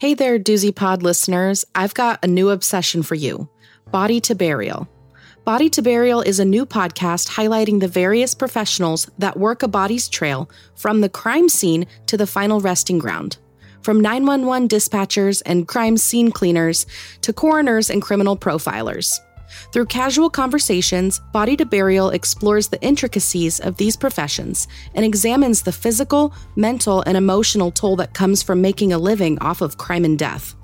Hey there, Doozy Pod listeners. I've got a new obsession for you Body to Burial. Body to Burial is a new podcast highlighting the various professionals that work a body's trail from the crime scene to the final resting ground. From 911 dispatchers and crime scene cleaners to coroners and criminal profilers. Through casual conversations, Body to Burial explores the intricacies of these professions and examines the physical, mental, and emotional toll that comes from making a living off of crime and death.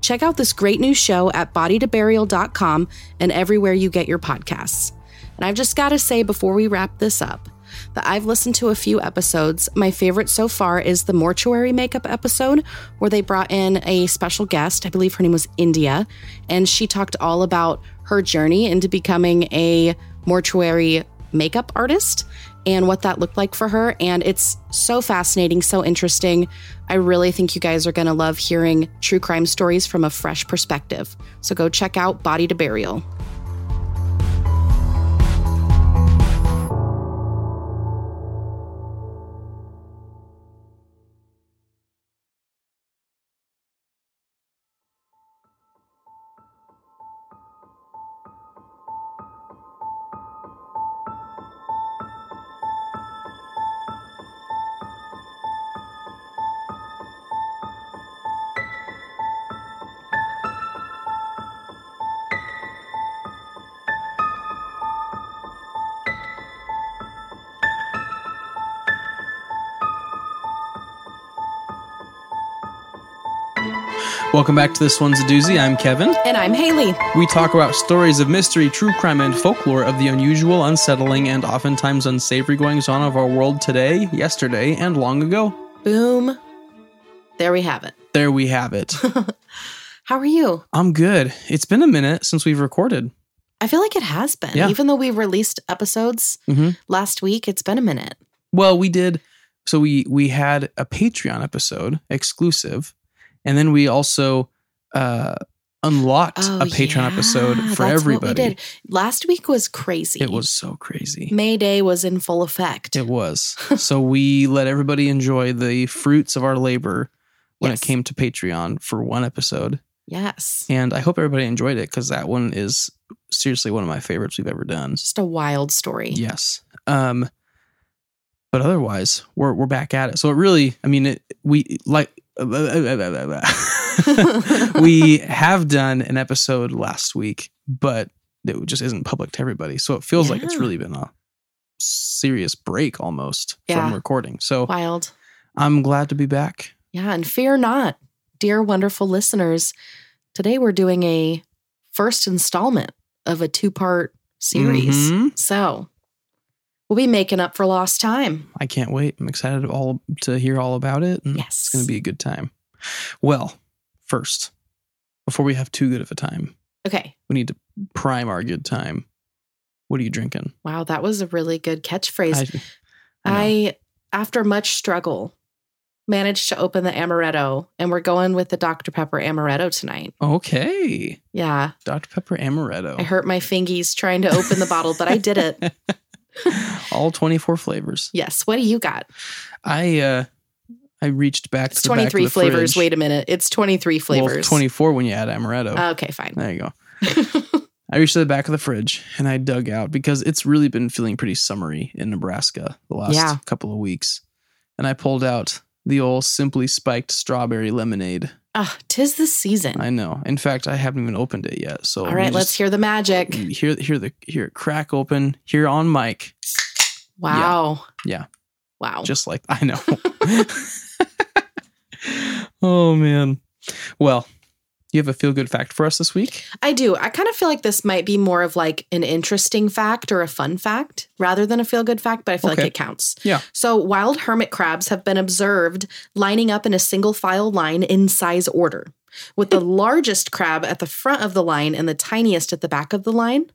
Check out this great new show at bodytoburial.com and everywhere you get your podcasts. And I've just got to say before we wrap this up that I've listened to a few episodes. My favorite so far is the mortuary makeup episode where they brought in a special guest. I believe her name was India, and she talked all about her journey into becoming a mortuary makeup artist and what that looked like for her. And it's so fascinating, so interesting. I really think you guys are going to love hearing true crime stories from a fresh perspective. So go check out Body to Burial. Welcome back to This One's a Doozy. I'm Kevin. And I'm Haley. We talk about stories of mystery, true crime, and folklore of the unusual, unsettling, and oftentimes unsavory goings on of our world today, yesterday, and long ago. Boom. There we have it. There we have it. How are you? I'm good. It's been a minute since we've recorded. I feel like it has been. Yeah. Even though we released episodes Mhm. last week, it's been a minute. Well, we did. So we we had a Patreon episode exclusive, and then we also uh, unlocked a Patreon episode Oh, for that's everybody. We did. Last week was crazy. It was so crazy. May Day was in full effect. It was. so we let everybody enjoy the fruits of our labor when Yes. it came to Patreon for one episode. yes. And I hope everybody enjoyed it because that one is seriously one of my favorites we've ever done. Just a wild story. Yes. Um, but otherwise, we're we're back at it. So it really, I mean, it, we like we have done an episode last week, but it just isn't public to everybody. So it feels like it's really been a serious break almost Yeah. from recording. So Wild. I'm glad to be back. Yeah. And fear not, dear wonderful listeners. Today we're doing a first installment of a two part series. Mhm. So we'll be making up for lost time. I can't wait. I'm excited all to hear all about it. And Yes. It's going to be a good time. Well, first, before we have too good of a time, Okay. we need to prime our good time. What are you drinking? Wow. That was a really good catchphrase. I, I. I, after much struggle, managed to open the amaretto, and we're going with the Dr. Pepper amaretto tonight. okay. Yeah, Dr. Pepper Amaretto. I hurt my fingies trying to open the bottle, but I did it. all 24 flavors. Yes. What do you got? I uh I reached back It's to the back of 23 the flavors. fridge. Wait a minute. It's 23 Well, flavors. 24 when you add amaretto. okay, fine. there you go. I reached to the back of the fridge and I dug out because it's really been feeling pretty summery in Nebraska the last Yeah. couple of weeks. And I pulled out the old simply spiked strawberry lemonade. Ah, tis the season. I know. In fact, I haven't even opened it yet. So All right, let's hear the magic. hear hear the hear it crack open here on mic, Wow. Yeah. Wow. just like I know. oh man. Well, you have a feel good fact for us this week? I do. I kind of feel like this might be more of like an interesting fact or a fun fact rather than a feel good fact, but I feel Okay. like it counts. Yeah. So, wild hermit crabs have been observed lining up in a single file line in size order, with the largest crab at the front of the line and the tiniest at the back of the line.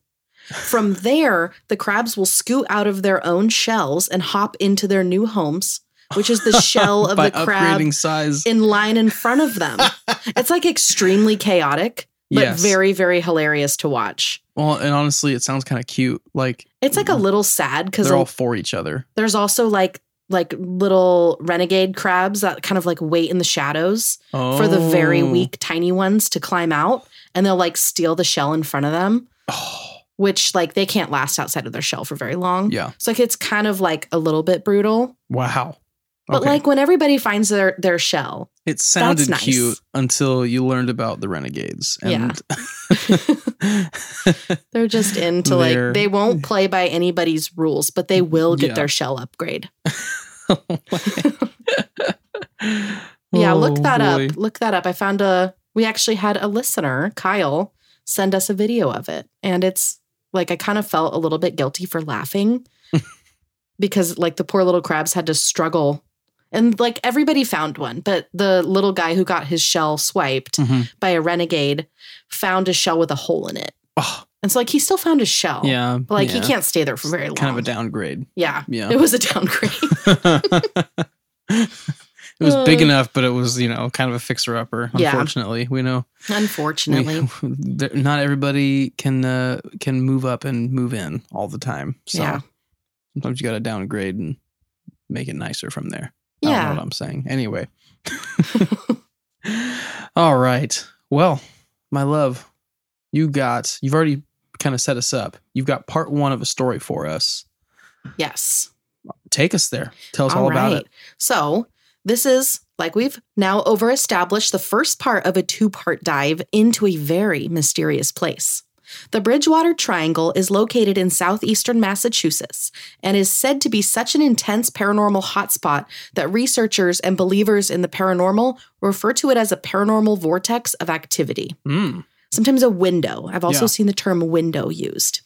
From there, the crabs will scoot out of their own shells and hop into their new homes, which is the shell of the crab size. in line in front of them. it's like extremely chaotic, but Yes. very, very hilarious to watch. well, and honestly, it sounds kind of cute. Like It's like a little sad because they're all for each other. there's also like like little renegade crabs that kind of like wait in the shadows Oh. for the very oh. weak tiny ones to climb out and they'll like steal the shell in front of them Oh, which like they can't last outside of their shell for very long yeah. so like it's kind of like a little bit brutal Wow. But Okay. like when everybody finds their their shell it sounded nice. cute until you learned about the renegades. And they're just into They're- like they won't play by anybody's rules but they will get Yeah. their shell upgrade oh, Yeah, look Oh, that boy. up. Look that up. I found a we actually had a listener, Kyle, send us a video of it. And it's like I kind of felt a little bit guilty for laughing because like the poor little crabs had to struggle. And like everybody found one, but the little guy who got his shell swiped Mhm. by a renegade found a shell with a hole in it. Oh, And so like he still found his shell. yeah. But like yeah. he can't stay there for very long. Kind of a downgrade. Yeah. Yeah. It was a downgrade. it was big Uh. enough, but it was, you know, kind of a fixer upper. Yeah. Unfortunately, we know Unfortunately. there- not everybody can uh, can move up and move in all the time. So Yeah. sometimes you got to downgrade and make it nicer from there. I don't Yeah. know what I'm saying. Anyway. all right. Well, my love, you got you've already kind of set us up. You've got part one of a story for us. yes. Take us there. Tell us all, about it. So, this is, like we've now over established, the first part of a two part dive into a very mysterious place. The Bridgewater Triangle is located in southeastern Massachusetts and is said to be such an intense paranormal hotspot that researchers and believers in the paranormal refer to it as a paranormal vortex of activity Mm. sometimes a window. I've also Yeah. seen the term window used.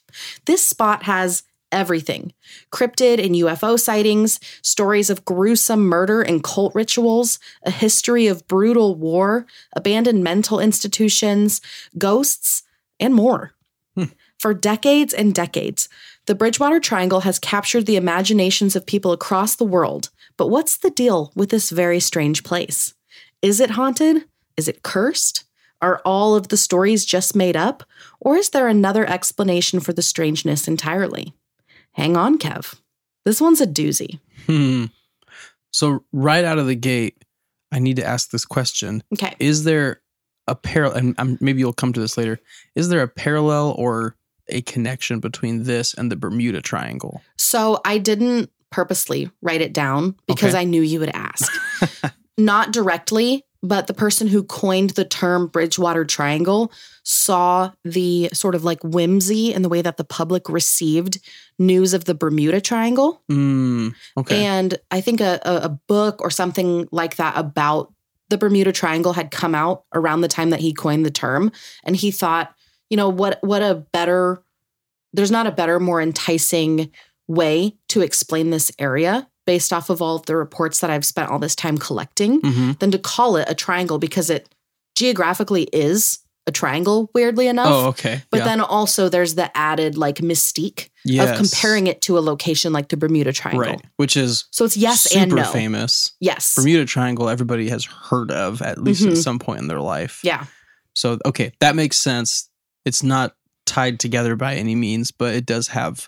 This spot has everything cryptid and UFO sightings, stories of gruesome murder and cult rituals, a history of brutal war, abandoned mental institutions, ghosts, and more. For decades and decades, the Bridgewater Triangle has captured the imaginations of people across the world. But what's the deal with this very strange place? Is it haunted? Is it cursed? Are all of the stories just made up? Or is there another explanation for the strangeness entirely? Hang on, Kev. This one's a doozy. Hmm. So right out of the gate, I need to ask this question: Okay. Is there a parallel? And um, maybe you'll come to this later. Is there a parallel or a connection between this and the Bermuda Triangle? So I didn't purposely write it down because Okay. I knew you would ask. Not directly, but the person who coined the term Bridgewater Triangle saw the sort of like whimsy in the way that the public received news of the Bermuda Triangle. Mm, okay. And I think a, a, a book or something like that about the Bermuda Triangle had come out around the time that he coined the term. And he thought, you know, what what a better there's not a better, more enticing way to explain this area based off of all of the reports that I've spent all this time collecting Mhm. than to call it a triangle because it geographically is a triangle, weirdly enough. Oh, okay. But yeah. then also there's the added like mystique yes. of comparing it to a location like the Bermuda Triangle. right, which is So it's yes super and no. famous. Yes. Bermuda Triangle, everybody has heard of at least at Mhm. some point in their life. Yeah. So okay, that makes sense. It's not tied together by any means, but it does have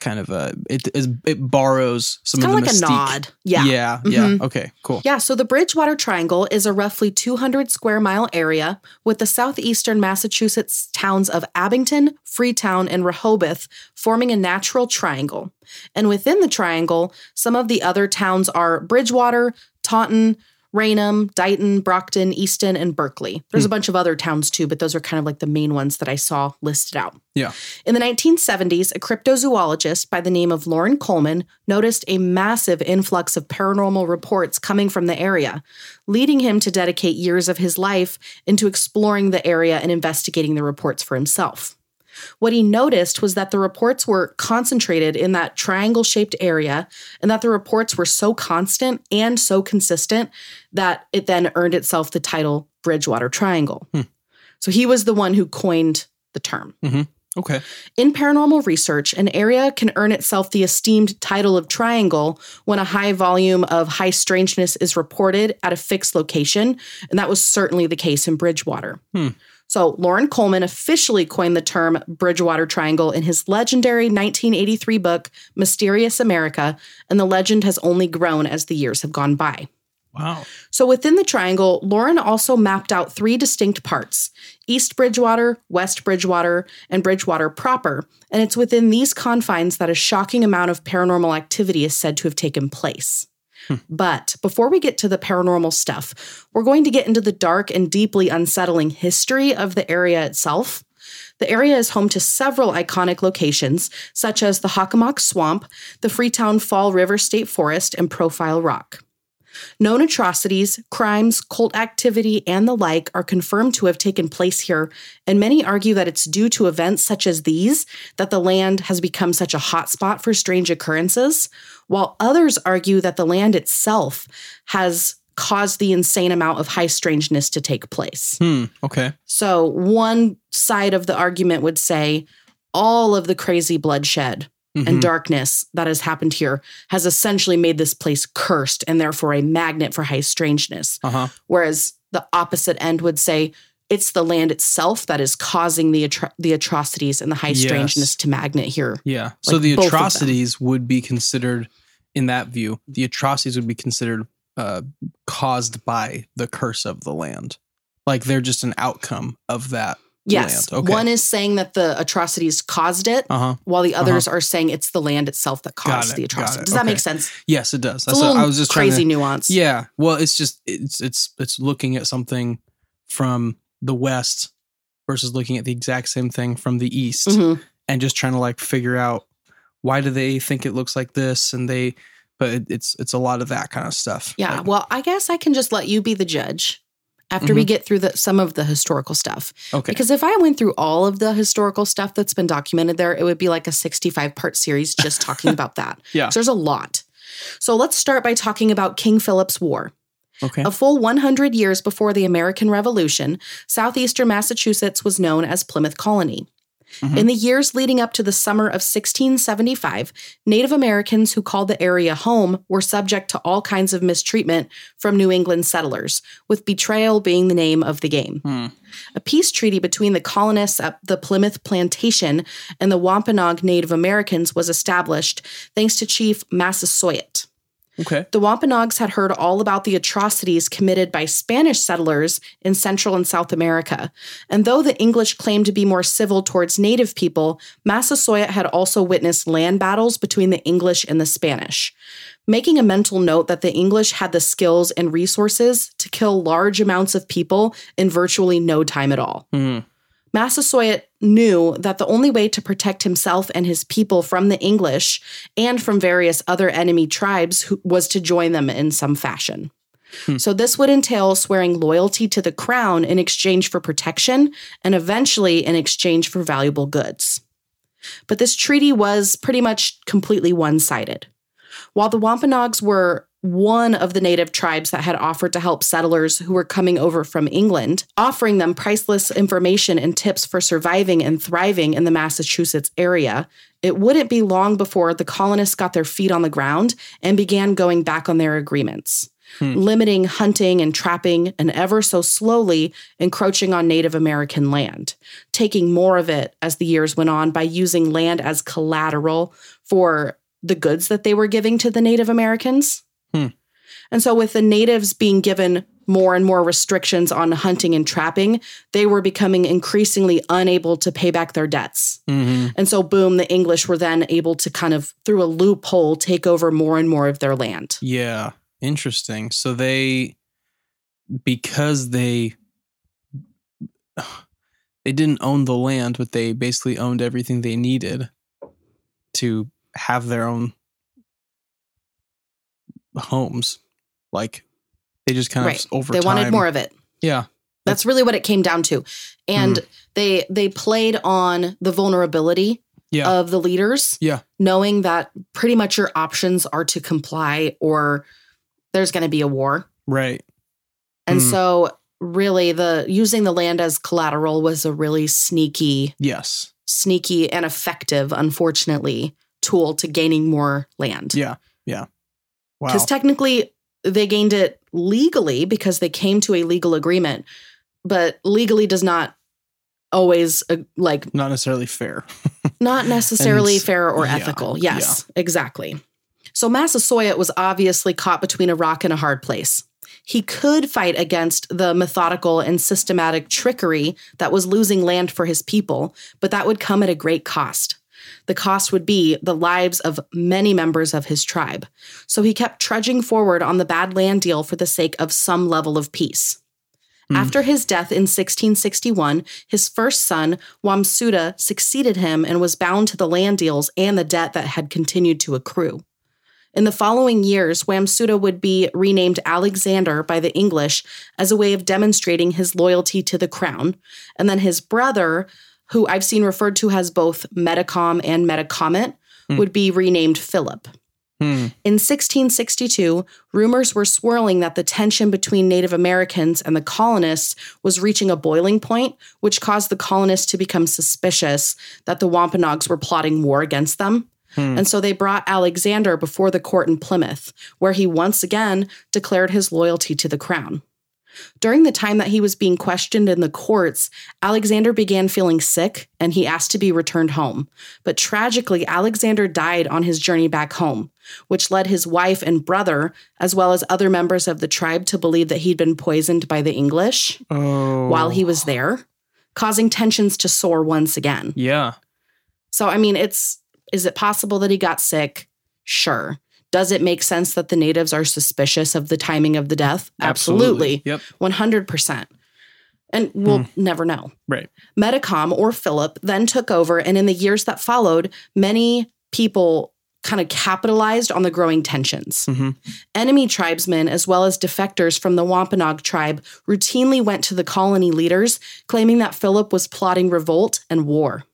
kind of a it is it borrows some It's of kind the of like a mystique. nod. Yeah. Yeah, yeah. Mhm. Okay, cool. Yeah, so the Bridgewater Triangle is a roughly 200 square mile area with the southeastern Massachusetts towns of Abington, Freetown, and Rehoboth forming a natural triangle. And within the triangle, some of the other towns are Bridgewater, Taunton, Raynham, Dighton, Brockton, Easton, and Berkeley. There's a hmm. bunch of other towns too, but those are kind of like the main ones that I saw listed out. Yeah. In the 1970s, a cryptozoologist by the name of Loren Coleman noticed a massive influx of paranormal reports coming from the area, leading him to dedicate years of his life into exploring the area and investigating the reports for himself. What he noticed was that the reports were concentrated in that triangle shaped area, and that the reports were so constant and so consistent that it then earned itself the title Bridgewater Triangle. Hmm. So he was the one who coined the term. Okay. In paranormal research, an area can earn itself the esteemed title of triangle when a high volume of high strangeness is reported at a fixed location, and that was certainly the case in Bridgewater. Hmm. So, Loren Coleman officially coined the term Bridgewater Triangle in his legendary 1983 book, Mysterious America, and the legend has only grown as the years have gone by. Wow. So within the triangle, Loren also mapped out three distinct parts East Bridgewater, West Bridgewater, and Bridgewater proper. And it's within these confines that a shocking amount of paranormal activity is said to have taken place. But before we get to the paranormal stuff, we're going to get into the dark and deeply unsettling history of the area itself. The area is home to several iconic locations, such as the Hockomock Swamp, the Freetown Fall River State Forest, and Profile Rock. Known atrocities, crimes, cult activity, and the like are confirmed to have taken place here, and many argue that it's due to events such as these that the land has become such a hotspot for strange occurrences, while others argue that the land itself has caused the insane amount of high strangeness to take place. Hmm. Okay. So, one side of the argument would say all of the crazy bloodshed Mhm. and darkness that has happened here has essentially made this place cursed and therefore a magnet for high strangeness. Uh huh. Whereas the opposite end would say it's the land itself that is causing the atro- the atrocities and the high Yes. strangeness to magnet here. Yeah. So the both of them. atrocities would be considered, in that view, the atrocities would be considered uh, caused by the curse of the land. Like they're just an outcome of that Yes. Okay. One is saying that the atrocities caused it, uh huh. while the others are saying it's the land itself that caused it, the atrocity. it. Does that make sense? Yes, it does. It's a little what I was just crazy to- nuance. Yeah. Well, it's just it's it's it's looking at something from the west versus looking at the exact same thing from the east Mhm. and just trying to like figure out why do they think it looks like this and they but it, it's it's a lot of that kind of stuff. Yeah. Like, well, I guess I can just let you be the judge after we mm-hmm. get through the, some of the historical stuff. okay. Because if I went through all of the historical stuff that's been documented there, it would be like a 65 part series just talking about that. Yeah. So there's a lot. So let's start by talking about King Philip's War. Okay. A full 100 years before the American Revolution, southeastern Massachusetts was known as Plymouth Colony. Mhm. In the years leading up to the summer of 1675, Native Americans who called the area home were subject to all kinds of mistreatment from New England settlers, with betrayal being the name of the game. Hmm. A peace treaty between the colonists at the Plymouth Plantation and the Wampanoag Native Americans was established thanks to Chief Massasoit. Okay. The Wampanoags had heard all about the atrocities committed by Spanish settlers in Central and South America. And though the English claimed to be more civil towards native people, Massasoit had also witnessed land battles between the English and the Spanish. Making a mental note that the English had the skills and resources to kill large amounts of people in virtually no time at all. Hmm. Massasoit knew that the only way to protect himself and his people from the English and from various other enemy tribes who- was to join them in some fashion. Hmm. So, this would entail swearing loyalty to the crown in exchange for protection and eventually in exchange for valuable goods. But this treaty was pretty much completely one sided. While the Wampanoags were one of the native tribes that had offered to help settlers who were coming over from England, offering them priceless information and tips for surviving and thriving in the Massachusetts area, it wouldn't be long before the colonists got their feet on the ground and began going back on their agreements. Hmm. Limiting hunting and trapping, and ever so slowly encroaching on Native American land, taking more of it as the years went on by using land as collateral for the goods that they were giving to the Native Americans. Hmm. And so, with the natives being given more and more restrictions on hunting and trapping, they were becoming increasingly unable to pay back their debts. hmm And so, boom, the English were then able to kind of, through a loophole, take over more and more of their land. Yeah. Interesting. So they because they they didn't own the land, but they basically owned everything they needed to have their own homes. Like they just kind right. of over they wanted more of it. Yeah. That's really what it came down to. And Mm. they they played on the vulnerability Yeah. of the leaders. Yeah. Knowing that pretty much your options are to comply or there's going to be a war. Right. And Mm. so really the using the land as collateral was a really sneaky Yes. sneaky and effective unfortunately tool to gaining more land. Yeah. Yeah. Wow. Because technically they gained it legally because they came to a legal agreement, but legally does not always uh, like Not necessarily fair. not necessarily fair or yeah, ethical. Yes, exactly. So Massasoit was obviously caught between a rock and a hard place. He could fight against the methodical and systematic trickery that was losing land for his people, but that would come at a great cost. The cost would be the lives of many members of his tribe. So he kept trudging forward on the bad land deal for the sake of some level of peace. Hmm. After his death in 1661, his first son, Wamsutta, succeeded him and was bound to the land deals and the debt that had continued to accrue. In the following years, Wamsutta would be renamed Alexander by the English as a way of demonstrating his loyalty to the crown. And then his brother, who I've seen referred to as both Metacom and Metacomet, Hmm. would be renamed Philip. Hmm. In 1662, rumors were swirling that the tension between Native Americans and the colonists was reaching a boiling point, which caused the colonists to become suspicious that the Wampanoags were plotting war against them. Hmm. And so they brought Alexander before the court in Plymouth, where he once again declared his loyalty to the crown. During the time that he was being questioned in the courts, Alexander began feeling sick and he asked to be returned home. But tragically, Alexander died on his journey back home, which led his wife and brother, as well as other members of the tribe, to believe that he'd been poisoned by the English Oh. while he was oh. there, causing tensions to soar once again. Yeah. So, I mean, it's is it possible that he got sick? Sure. Does it make sense that the natives are suspicious of the timing of the death? Absolutely. Yep. 100%. And we'll never know. Right. Metacom or Philip then took over, and in the years that followed, many people kind of capitalized on the growing tensions. Mhm. Enemy tribesmen, as well as defectors from the Wampanoag tribe, routinely went to the colony leaders, claiming that Philip was plotting revolt and war.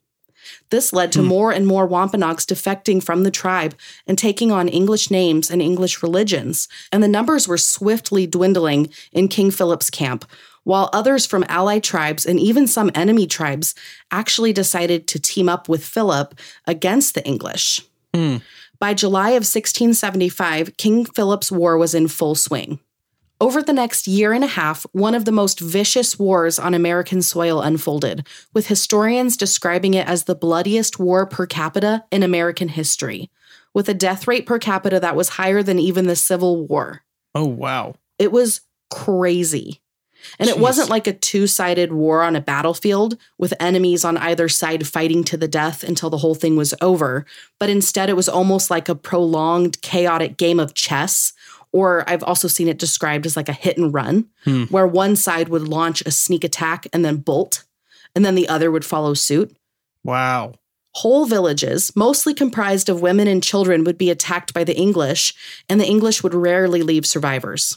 This led to more and more Wampanoags defecting from the tribe and taking on English names and English religions, and the numbers were swiftly dwindling in King Philip's camp, while others from allied tribes and even some enemy tribes actually decided to team up with Philip against the English. Hmm. By July of 1675, King Philip's war was in full swing. Over the next year and a half, one of the most vicious wars on American soil unfolded, with historians describing it as the bloodiest war per capita in American history, with a death rate per capita that was higher than even the Civil War. Oh wow. It was crazy. And it wasn't like a two sided war on a battlefield with enemies on either side fighting to the death until the whole thing was over, but instead it was almost like a prolonged, chaotic game of chess. Or I've also seen it described as like a hit and run, Hmm. where one side would launch a sneak attack and then bolt, and then the other would follow suit. Wow. Whole villages, mostly comprised of women and children, would be attacked by the English, and the English would rarely leave survivors.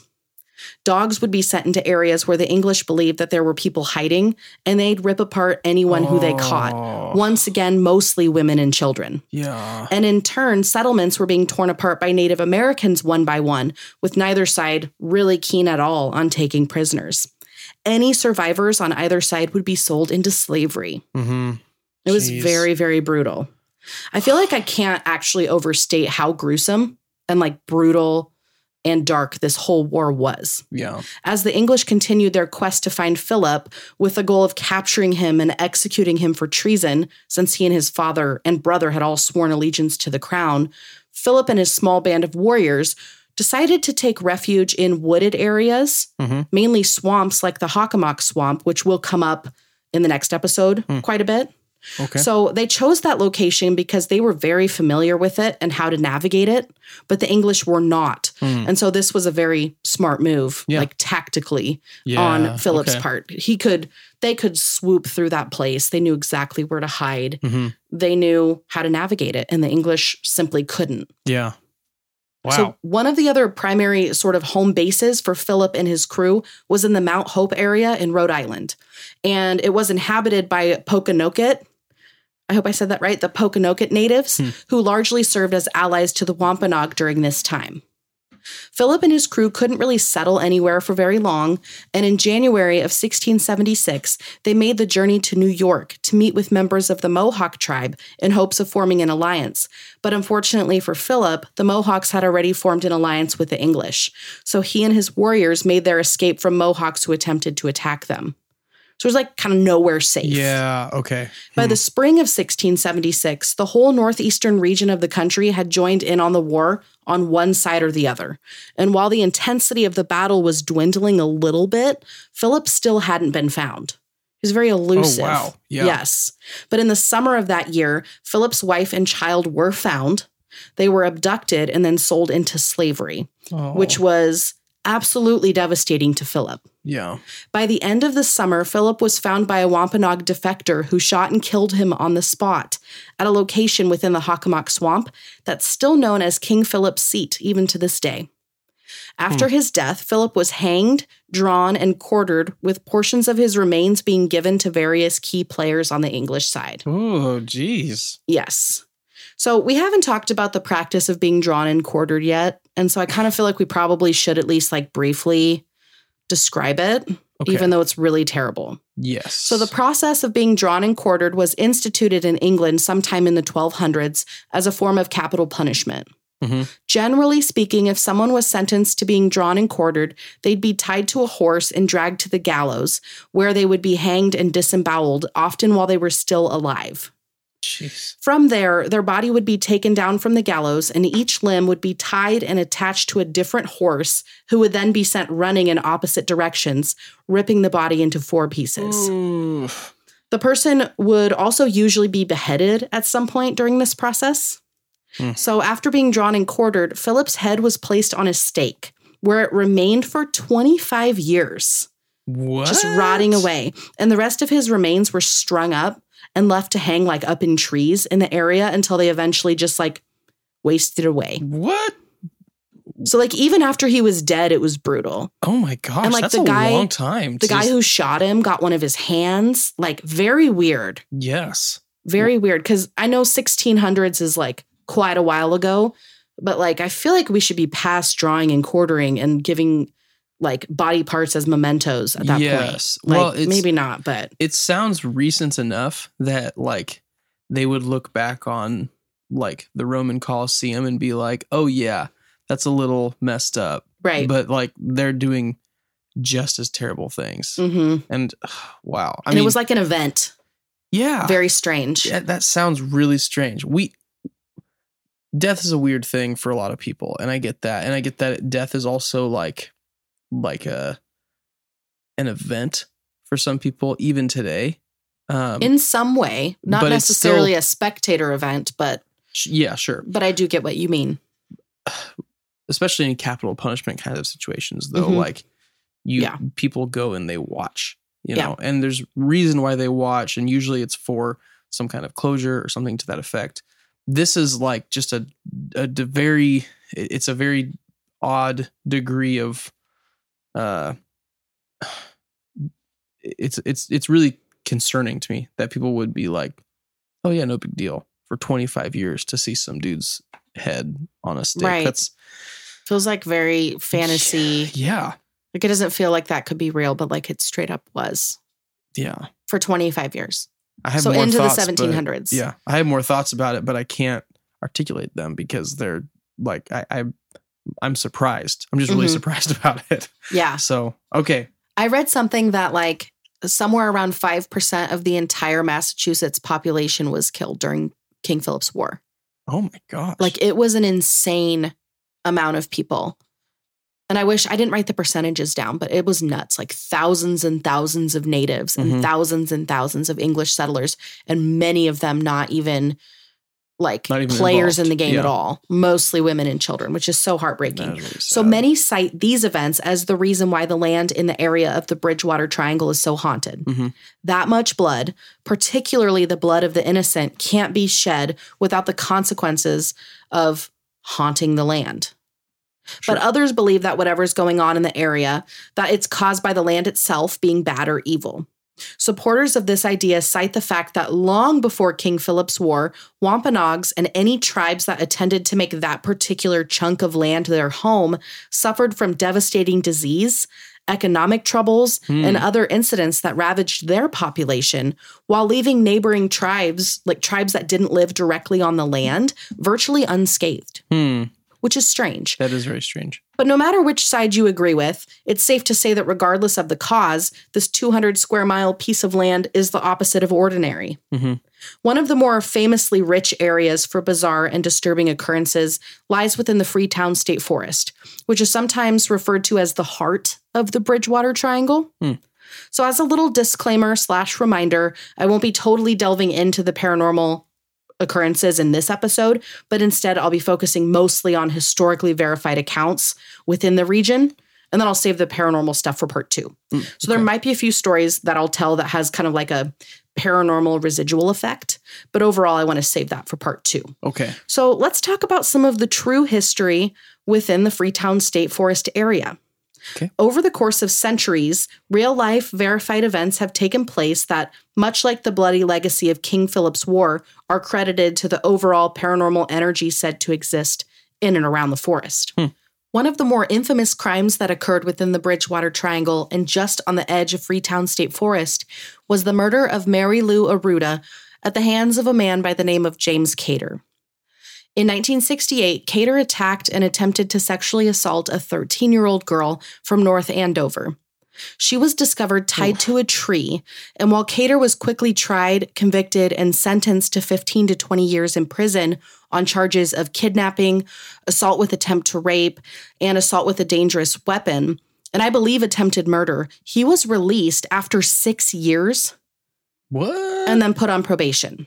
Dogs would be sent into areas where the English believed that there were people hiding, and they'd rip apart anyone who they caught. Oh. Once again, mostly women and children. Yeah. And in turn, settlements were being torn apart by Native Americans one by one, with neither side really keen at all on taking prisoners. Any survivors on either side would be sold into slavery. Mm-hmm. It was very, very brutal. I feel like I can't actually overstate how gruesome and like brutal and dark this whole war was. Yeah. As the English continued their quest to find Philip with the goal of capturing him and executing him for treason, since he and his father and brother had all sworn allegiance to the crown, Philip and his small band of warriors decided to take refuge in wooded areas, Mhm. mainly swamps like the Hockomock Swamp, which will come up in the next episode Hmm. quite a bit. Okay. So they chose that location because they were very familiar with it and how to navigate it, but the English were not. Hmm. And so this was a very smart move, Yeah. like tactically Yeah, on Philip's okay. part. He could they could swoop through that place. They knew exactly where to hide. Mhm. They knew how to navigate it and the English simply couldn't. Yeah. Wow. So one of the other primary sort of home bases for Philip and his crew was in the Mount Hope area in Rhode Island. And it was inhabited by Pokanoket. I hope I said that right. The Pokanoket natives, Hmm. who largely served as allies to the Wampanoag during this time. Philip and his crew couldn't really settle anywhere for very long, and in January of 1676, they made the journey to New York to meet with members of the Mohawk tribe in hopes of forming an alliance. But unfortunately for Philip, the Mohawks had already formed an alliance with the English, so he and his warriors made their escape from Mohawks who attempted to attack them. So it was like kind of nowhere safe. yeah. Okay. By the hmm. spring of 1676, the whole northeastern region of the country had joined in on the war on one side or the other. And while the intensity of the battle was dwindling a little bit, Philip still hadn't been found. He was very elusive. Oh, wow. Yeah. Yes. But in the summer of that year, Philip's wife and child were found. They were abducted and then sold into slavery, Oh, which was absolutely devastating to Philip. Yeah. By the end of the summer, Philip was found by a Wampanoag defector who shot and killed him on the spot at a location within the Hockomock Swamp that's still known as King Philip's Seat even to this day. After hmm. his death, Philip was hanged, drawn, and quartered, with portions of his remains being given to various key players on the English side. Oh, geez. Yes. So we haven't talked about the practice of being drawn and quartered yet. And so I kind of feel like we probably should at least like briefly describe it, Okay. even though it's really terrible. Yes. So the process of being drawn and quartered was instituted in England sometime in the 1200s as a form of capital punishment. Mhm. Generally speaking, if someone was sentenced to being drawn and quartered, they'd be tied to a horse and dragged to the gallows, where they would be hanged and disemboweled, often while they were still alive. Jeez. From there, their body would be taken down from the gallows, and each limb would be tied and attached to a different horse, who would then be sent running in opposite directions, ripping the body into four pieces. Ooh. The person would also usually be beheaded at some point during this process. Hmm. So, after being drawn and quartered, Philip's head was placed on a stake, where it remained for 25 years What? just rotting away. And the rest of his remains were strung up and left to hang like up in trees in the area until they eventually just like wasted away. What? So like even after he was dead, it was brutal. Oh my gosh. And, like, that's the a guy- long time. The guy who shot him got one of his hands. Like very weird. Yes. Very weird. Cause I know 1600s is like quite a while ago, but like I feel like we should be past drawing and quartering and giving like body parts as mementos at that Yes. point. Like Well, maybe not, but It sounds recent enough that like they would look back on like the Roman Colosseum and be like, "Oh yeah, that's a little messed up." right. But like they're doing just as terrible things. hmm And wow. I and mean, it was like an event. yeah. Very strange. Yeah, that sounds really strange. We death is a weird thing for a lot of people, and I get that. And I get that death is also like like a an event for some people even today. Um In some way, not necessarily still- a spectator event, but sh- yeah, sure. but I do get what you mean. Especially in capital punishment kind of situations though, Mhm. like you Yeah. people go and they watch, you Yeah. know. And there's reason why they watch and usually it's for some kind of closure or something to that effect. This is like just a a very it's a very odd degree of uh it's it's it's really concerning to me that people would be like oh yeah no big deal for 25 years to see some dude's head on a stick Right. that's Feels like very fantasy. yeah Like it doesn't feel like that could be real, but like it straight up was yeah for 25 years. i have So into the thoughts, but- 1700s. yeah i have more thoughts about it but i can't articulate them because they're like i, I i'm surprised i'm just really Mhm. surprised about it Yeah. so okay I read something that like somewhere around 5% of the entire Massachusetts population was killed during King Philip's War. oh my gosh Like it was an insane amount of people. and I wish I didn't write the percentages down, but it was nuts like thousands and thousands of natives and Mhm. thousands and thousands of English settlers, and many of them not even like players in the game at all, mostly women and children, which is so heartbreaking. That is really So many cite these events as the reason why the land in the area of the Bridgewater Triangle is so haunted. Mhm. That much blood, particularly the blood of the innocent, can't be shed without the consequences of haunting the land. But others believe that whatever's going on in the area, that it's caused by the land itself being bad or evil. Supporters of this idea cite the fact that long before King Philip's War, Wampanoags and any tribes that attended to make that particular chunk of land their home suffered from devastating disease, economic troubles, and other incidents that ravaged their population, while leaving neighboring tribes, like tribes that didn't live directly on the land, virtually unscathed, Hmm. Which is strange. That is very strange. But no matter which side you agree with, it's safe to say that regardless of the cause, this 200 square mile piece of land is the opposite of ordinary. Mhm. One of the more famously rich areas for bizarre and disturbing occurrences lies within the Freetown State Forest, which is sometimes referred to as the heart of the Bridgewater Triangle. Hmm. So, as a little disclaimer slash reminder, I won't be totally delving into the paranormal occurrences in this episode, but instead I'll be focusing mostly on historically verified accounts within the region. And then I'll save the paranormal stuff for part two. Mm, so there might be a few stories that I'll tell that has kind of like a paranormal residual effect. But overall, I want to save that for part two. Okay. So let's talk about some of the true history within the Freetown State Forest area. Okay. Over the course of centuries, real life verified events have taken place that, much like the bloody legacy of King Philip's War, are credited to the overall paranormal energy said to exist in and around the forest. Hmm. One of the more infamous crimes that occurred within the Bridgewater Triangle and just on the edge of Freetown State Forest was the murder of Mary Lou Arruda at the hands of a man by the name of James Kater. In 1968, Kater attacked and attempted to sexually assault a 13 year old girl from North Andover. She was discovered tied to a tree, and while Kater was quickly tried, convicted, and sentenced to 15 to 20 years in prison on charges of kidnapping, assault with attempt to rape, and assault with a dangerous weapon, and I believe attempted murder, he was released after six years What? and then put on probation.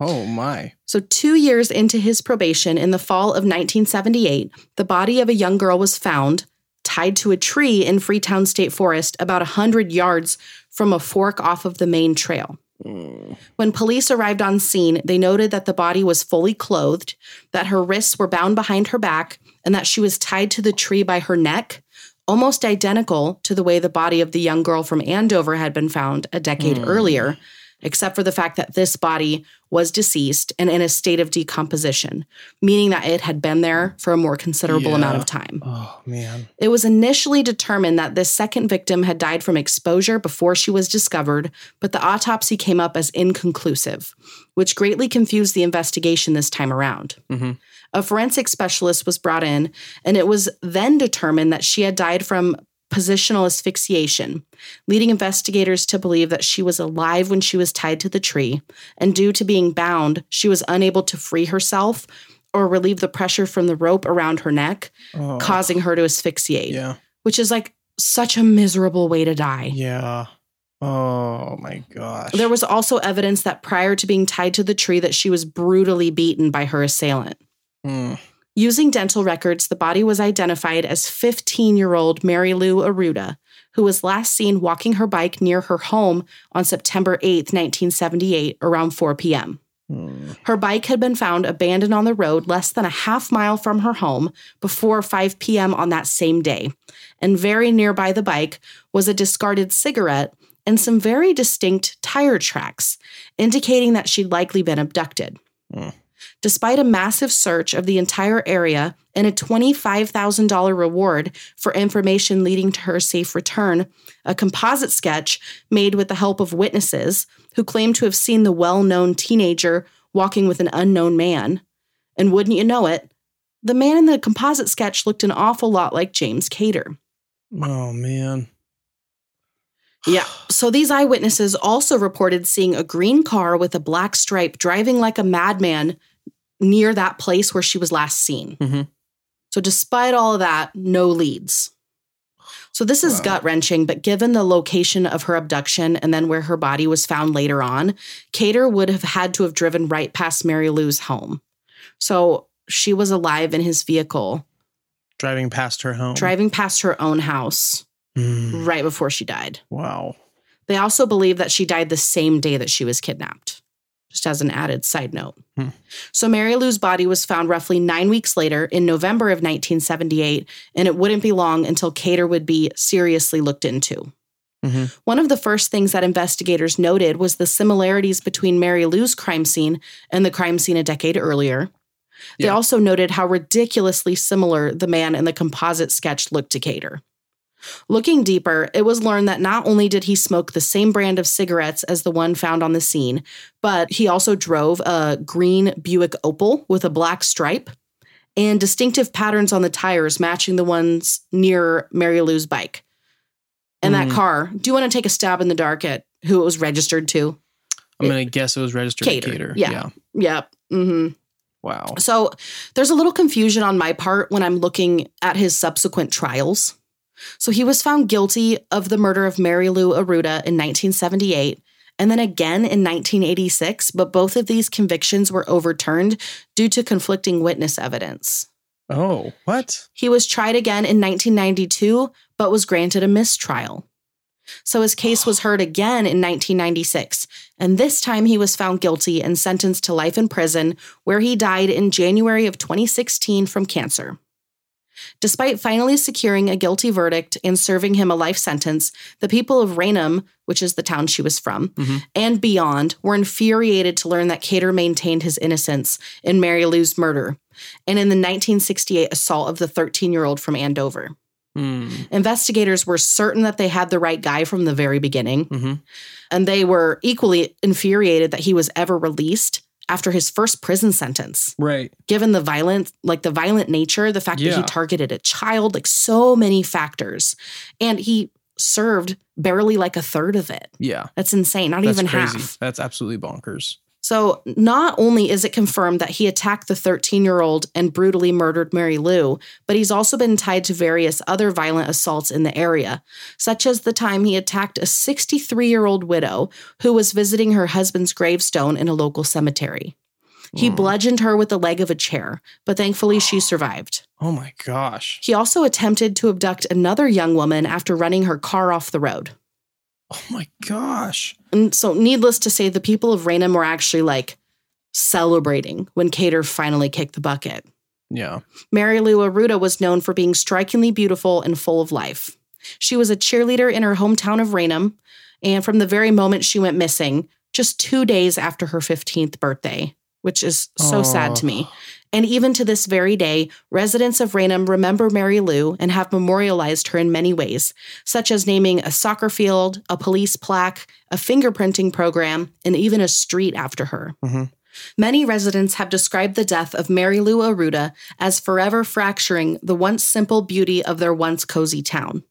Oh my. So, two years into his probation in the fall of 1978, the body of a young girl was found tied to a tree in Freetown State Forest about 100 yards from a fork off of the main trail. Mm. When police arrived on scene, they noted that the body was fully clothed, that her wrists were bound behind her back, and that she was tied to the tree by her neck, almost identical to the way the body of the young girl from Andover had been found a decade hmm. earlier, except for the fact that this body was deceased and in a state of decomposition, meaning that it had been there for a more considerable amount of time. Oh man. It was initially determined that this second victim had died from exposure before she was discovered, but the autopsy came up as inconclusive, which greatly confused the investigation this time around. Mhm. A forensic specialist was brought in, and it was then determined that she had died from positional asphyxiation, leading investigators to believe that she was alive when she was tied to the tree, and due to being bound, she was unable to free herself or relieve the pressure from the rope around her neck, Oh, causing her to asphyxiate, yeah. which is like such a miserable way to die. Yeah. Oh my gosh. There was also evidence that prior to being tied to the tree that she was brutally beaten by her assailant. Mm. Using dental records, the body was identified as 15-year-old Mary Lou Arruda, who was last seen walking her bike near her home on September 8th, 1978, around 4 p.m. Mm. Her bike had been found abandoned on the road less than a half mile from her home before 5 p.m. on that same day. And very nearby the bike was a discarded cigarette and some very distinct tire tracks, indicating that she'd likely been abducted. Mm. Despite a massive search of the entire area and a $25,000 reward for information leading to her safe return, a composite sketch made with the help of witnesses who claim to have seen the well known teenager walking with an unknown man. And wouldn't you know it, the man in the composite sketch looked an awful lot like James Kater. Oh man. Yeah. So these eyewitnesses also reported seeing a green car with a black stripe driving like a madman near that place where she was last seen. Mhm. So, despite all of that, no leads. So, this is Wow. gut wrenching, but given the location of her abduction and then where her body was found later on, Kater would have had to have driven right past Mary Lou's home. So, she was alive in his vehicle, Driving past her home. driving past her own house Mm, right before she died. Wow. They also believe that she died the same day that she was kidnapped, just as an added side note. Hmm. So, Mary Lou's body was found roughly nine weeks later in November of 1978, and it wouldn't be long until Kater would be seriously looked into. Mhm. One of the first things that investigators noted was the similarities between Mary Lou's crime scene and the crime scene a decade earlier. They Yeah. also noted how ridiculously similar the man in the composite sketch looked to Kater. Looking deeper, it was learned that not only did he smoke the same brand of cigarettes as the one found on the scene, but he also drove a green Buick Opel with a black stripe and distinctive patterns on the tires matching the ones near Mary Lou's bike. And that Mm. car, do you want to take a stab in the dark at who it was registered to? I'm going to guess it was registered Kater, to Kater. yeah. Yep. hmm Wow. So there's a little confusion on my part when I'm looking at his subsequent trials. So he was found guilty of the murder of Mary Lou Arruda in 1978 and then again in 1986, but both of these convictions were overturned due to conflicting witness evidence. Oh, what? He was tried again in 1992, but was granted a mistrial. So his case was heard again in 1996, and this time he was found guilty and sentenced to life in prison, where he died in January of 2016 from cancer. Despite finally securing a guilty verdict and serving him a life sentence, the people of Raynham, which is the town she was from, Mhm. and beyond were infuriated to learn that Kater maintained his innocence in Mary Lou's murder and in the 1968 assault of the 13 year old from Andover. Hmm. Investigators were certain that they had the right guy from the very beginning, hmm and they were equally infuriated that he was ever released after his first prison sentence. Right. Given the violent, like the violent nature, the fact that he targeted a child, like so many factors, and he served barely like a third of it. Yeah. That's insane. Not That's even crazy. half. That's absolutely bonkers. So, not only is it confirmed that he attacked the 13 year old and brutally murdered Mary Lou, but he's also been tied to various other violent assaults in the area, such as the time he attacked a 63 year old widow who was visiting her husband's gravestone in a local cemetery. He Hmm. bludgeoned her with the leg of a chair, but thankfully she survived. Oh my gosh. He also attempted to abduct another young woman after running her car off the road. Oh my gosh. And so, needless to say, the people of Raynham were actually like celebrating when Kater finally kicked the bucket. Yeah. Mary Lou Arruda was known for being strikingly beautiful and full of life. She was a cheerleader in her hometown of Raynham, and from the very moment she went missing, just two days after her 15th birthday, which is so sad to me. And even to this very day, residents of Raynham remember Mary Lou and have memorialized her in many ways, such as naming a soccer field, a police plaque, a fingerprinting program, and even a street after her. Mhm. Many residents have described the death of Mary Lou Arruda as forever fracturing the once simple beauty of their once cozy town.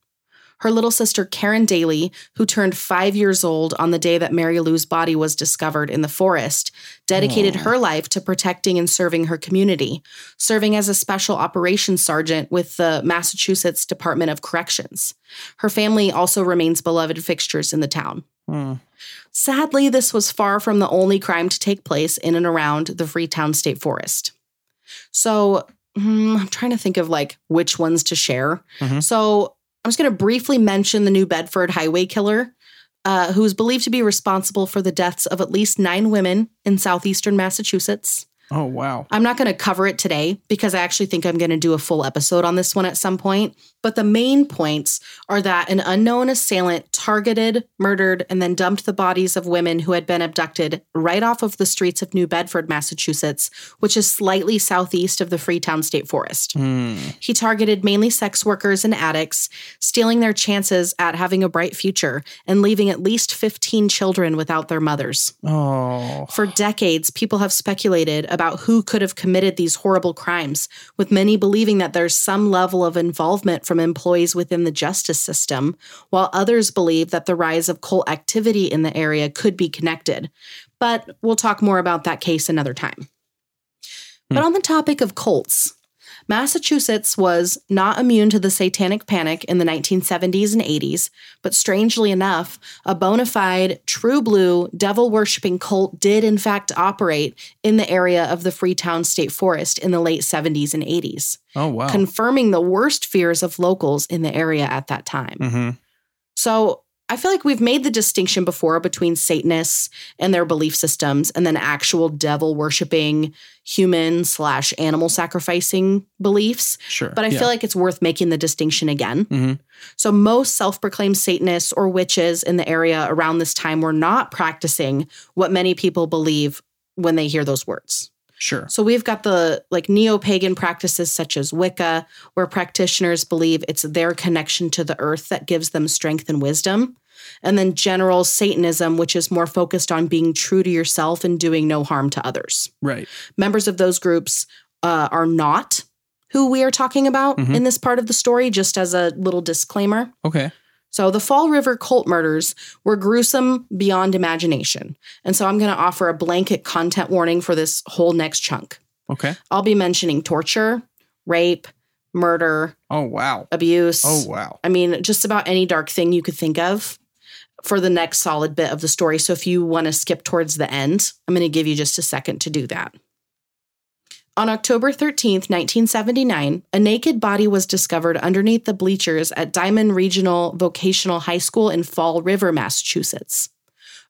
Her little sister Karen Daly, who turned five years old on the day that Mary Lou's body was discovered in the forest, dedicated her life to protecting and serving her community, serving as a special operations sergeant with the Massachusetts Department of Corrections. Her family also remains beloved fixtures in the town. Hmm. Sadly, this was far from the only crime to take place in and around the Freetown State Forest. So, hmm, I'm trying to think of like which ones to share. Mhm. So, I'm just going to briefly mention the New Bedford highway killer, uh, who is believed to be responsible for the deaths of at least nine women in southeastern Massachusetts. Oh wow. I'm not going to cover it today because I actually think I'm going to do a full episode on this one at some point. But the main points are that an unknown assailant targeted, murdered, and then dumped the bodies of women who had been abducted right off of the streets of New Bedford, Massachusetts, which is slightly southeast of the Freetown State Forest. Hmm. He targeted mainly sex workers and addicts, stealing their chances at having a bright future and leaving at least 15 children without their mothers. Oh. For decades, people have speculated about who could have committed these horrible crimes, with many believing that there's some level of involvement from employees within the justice system, while others believe that the rise of cult activity in the area could be connected. But we'll talk more about that case another time. But hmm. on the topic of cults, Massachusetts was not immune to the satanic panic in the 1970s and 80s, but strangely enough, a bona fide, true blue, devil worshipping cult did in fact operate in the area of the Freetown State Forest in the late 70s and 80s, Oh wow. confirming the worst fears of locals in the area at that time. mm-hmm. So I feel like we've made the distinction before between Satanists and their belief systems and then actual devil worshiping human slash animal sacrificing beliefs. Sure. But I Yeah. feel like it's worth making the distinction again. Mhm. So most self proclaimed Satanists or witches in the area around this time were not practicing what many people believe when they hear those words. Sure. So we've got the like neo-pagan practices such as Wicca, where practitioners believe it's their connection to the earth that gives them strength and wisdom. And then general Satanism, which is more focused on being true to yourself and doing no harm to others. Right. Members of those groups uh, are not who we are talking about Mhm. in this part of the story, just as a little disclaimer. Okay. So, the Fall River cult murders were gruesome beyond imagination. And so, I'm going to offer a blanket content warning for this whole next chunk. Okay. I'll be mentioning torture, rape, murder, Oh wow. abuse. Oh wow. I mean, just about any dark thing you could think of for the next solid bit of the story. So, if you want to skip towards the end, I'm going to give you just a second to do that. On October 13th, 1979, a naked body was discovered underneath the bleachers at Diman Regional Vocational High School in Fall River, Massachusetts.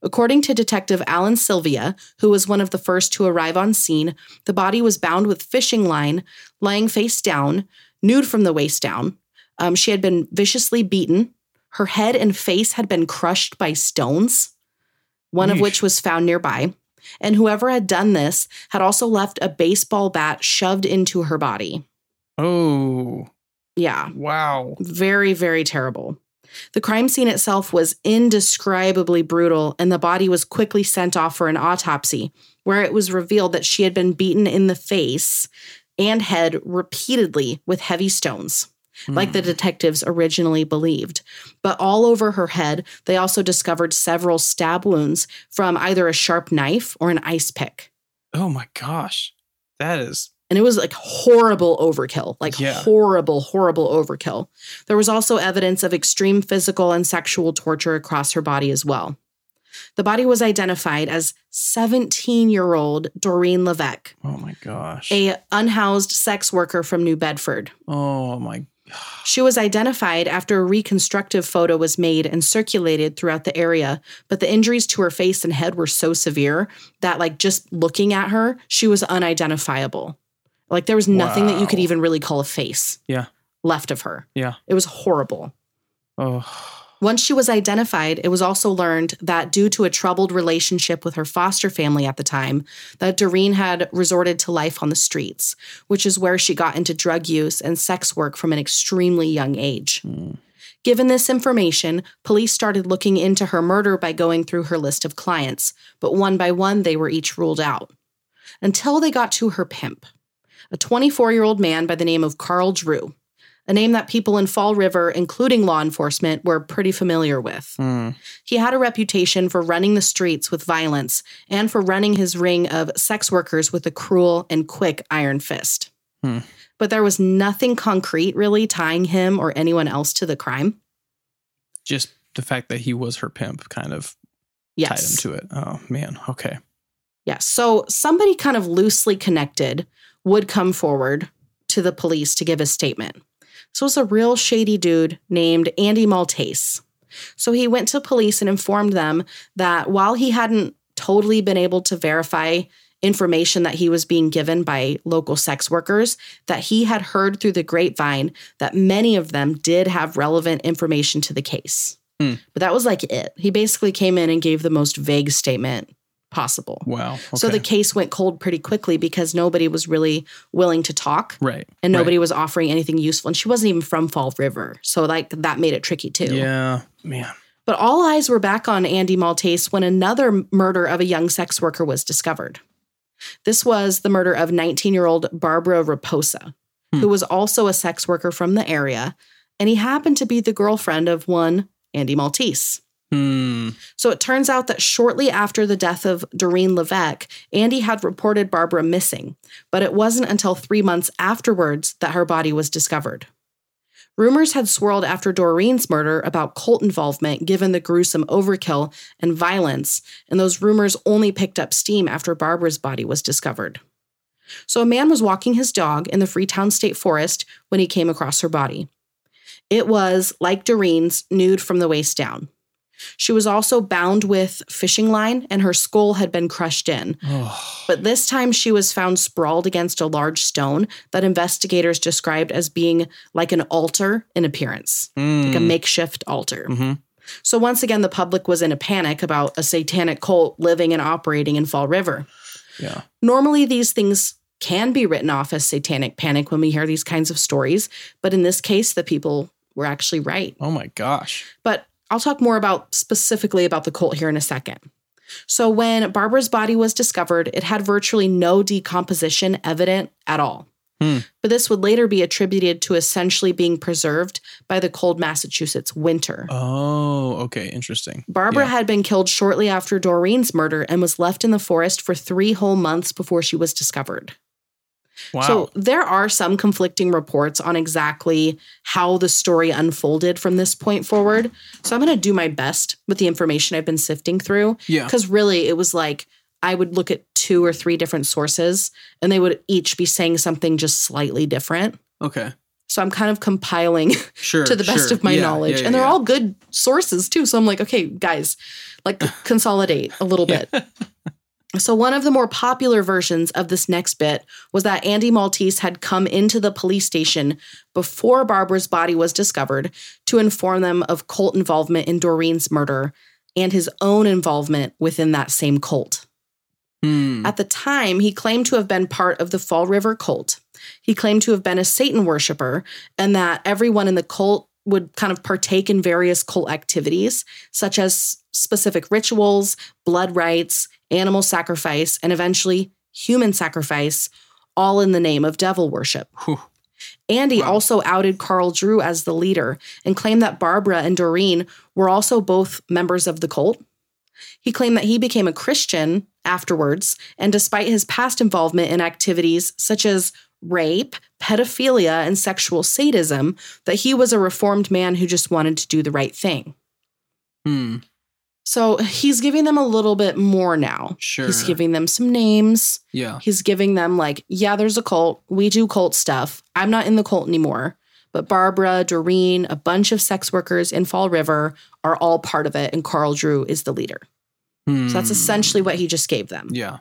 According to Detective Alan Sylvia, who was one of the first to arrive on scene, the body was bound with fishing line, lying face down, nude from the waist down. Um, she had been viciously beaten. Her head and face had been crushed by stones, one of which was found nearby. And whoever had done this had also left a baseball bat shoved into her body. Oh Yeah, wow. very, very terrible. The crime scene itself was indescribably brutal, and the body was quickly sent off for an autopsy, where it was revealed that she had been beaten in the face and head repeatedly with heavy stones, like the hmm. detectives originally believed. But all over her head, they also discovered several stab wounds from either a sharp knife or an ice pick. Oh my gosh. That is And it was like horrible overkill, like Yeah. horrible, horrible overkill. There was also evidence of extreme physical and sexual torture across her body as well. The body was identified as 17 year old Doreen Levesque, oh my gosh. a unhoused sex worker from New Bedford. oh my She was identified after a reconstructive photo was made and circulated throughout the area, but the injuries to her face and head were so severe that, like, just looking at her, she was unidentifiable. Like, there was nothing that you could even really call a face Yeah. left of her. Yeah. It was horrible. Oh Once she was identified, it was also learned that due to a troubled relationship with her foster family at the time, that Doreen had resorted to life on the streets, which is where she got into drug use and sex work from an extremely young age. Hmm. Given this information, police started looking into her murder by going through her list of clients, but one by one they were each ruled out. Until they got to her pimp, a 24 year old man by the name of Carl Drew, a name that people in Fall River, including law enforcement, were pretty familiar with. Hmm. He had a reputation for running the streets with violence and for running his ring of sex workers with a cruel and quick iron fist. Hmm. But there was nothing concrete really tying him or anyone else to the crime. just the fact that he was her pimp kind of Yes. tied him to it. Oh man. Okay. Yes. So somebody kind of loosely connected would come forward to the police to give a statement. So was a real shady dude named Andy Maltese. So he went to police and informed them that while he hadn't totally been able to verify information that he was being given by local sex workers, that he had heard through the grapevine that many of them did have relevant information to the case. Hmm. But that was like it. He basically came in and gave the most vague statement possible. Wow. Okay. So the case went cold pretty quickly because nobody was really willing to talk right. and nobody right. was offering anything useful. And she wasn't even from Fall River. So like that made it tricky too. Yeah. Man. But all eyes were back on Andy Maltese when another murder of a young sex worker was discovered. This was the murder of 19 year old Barbara Raposa, Hmm. who was also a sex worker from the area. And he happened to be the girlfriend of one Andy Maltese. Hmm. So it turns out that shortly after the death of Doreen Levesque, Andy had reported Barbara missing, but it wasn't until three months afterwards that her body was discovered. Rumors had swirled after Doreen's murder about cult involvement given the gruesome overkill and violence, and those rumors only picked up steam after Barbara's body was discovered. So a man was walking his dog in the Freetown State Forest when he came across her body. It was, like Doreen's, nude from the waist down. She was also bound with fishing line and her skull had been crushed in. Oh. But this time she was found sprawled against a large stone that investigators described as being like an altar in appearance, like a Hmm. makeshift altar. Mhm. So once again, the public was in a panic about a satanic cult living and operating in Fall River. Yeah. Normally, these things can be written off as satanic panic when we hear these kinds of stories, but in this case, the people were actually right. Oh my gosh. But I'll talk more about specifically about the cult here in a second. So, when Barbara's body was discovered, it had virtually no decomposition evident at all. Hmm. But this would later be attributed to essentially being preserved by the cold Massachusetts winter. Oh, okay. Interesting. Barbara Yeah. had been killed shortly after Doreen's murder and was left in the forest for three whole months before she was discovered. Wow. So there are some conflicting reports on exactly how the story unfolded from this point forward. So I'm going to do my best with the information I've been sifting through yeah. because really it was like I would look at two or three different sources and they would each be saying something just slightly different. Okay. So I'm kind of compiling Sure. to the best sure. of my Yeah, knowledge. yeah, and they're yeah. all good sources too. So I'm like, okay, guys, like consolidate a little bit. So, one of the more popular versions of this next bit was that Andy Maltese had come into the police station before Barbara's body was discovered to inform them of cult involvement in Doreen's murder and his own involvement within that same cult. Hmm. At the time, he claimed to have been part of the Fall River cult. He claimed to have been a Satan worshiper and that everyone in the cult would kind of partake in various cult activities, such as specific rituals, blood rites, animal sacrifice, and eventually human sacrifice, all in the name of devil worship. Whew. Andy Wow. also outed Carl Drew as the leader and claimed that Barbara and Doreen were also both members of the cult. He claimed that he became a Christian afterwards, and despite his past involvement in activities such as rape, pedophilia, and sexual sadism, that he was a reformed man who just wanted to do the right thing. Hmm. So he's giving them a little bit more now. Sure. He's giving them some names. Yeah. He's giving them, like, yeah, there's a cult. We do cult stuff. I'm not in the cult anymore. But Barbara, Doreen, a bunch of sex workers in Fall River are all part of it, and Carl Drew is the leader. So that's Hmm. essentially what he just gave them. Yeah.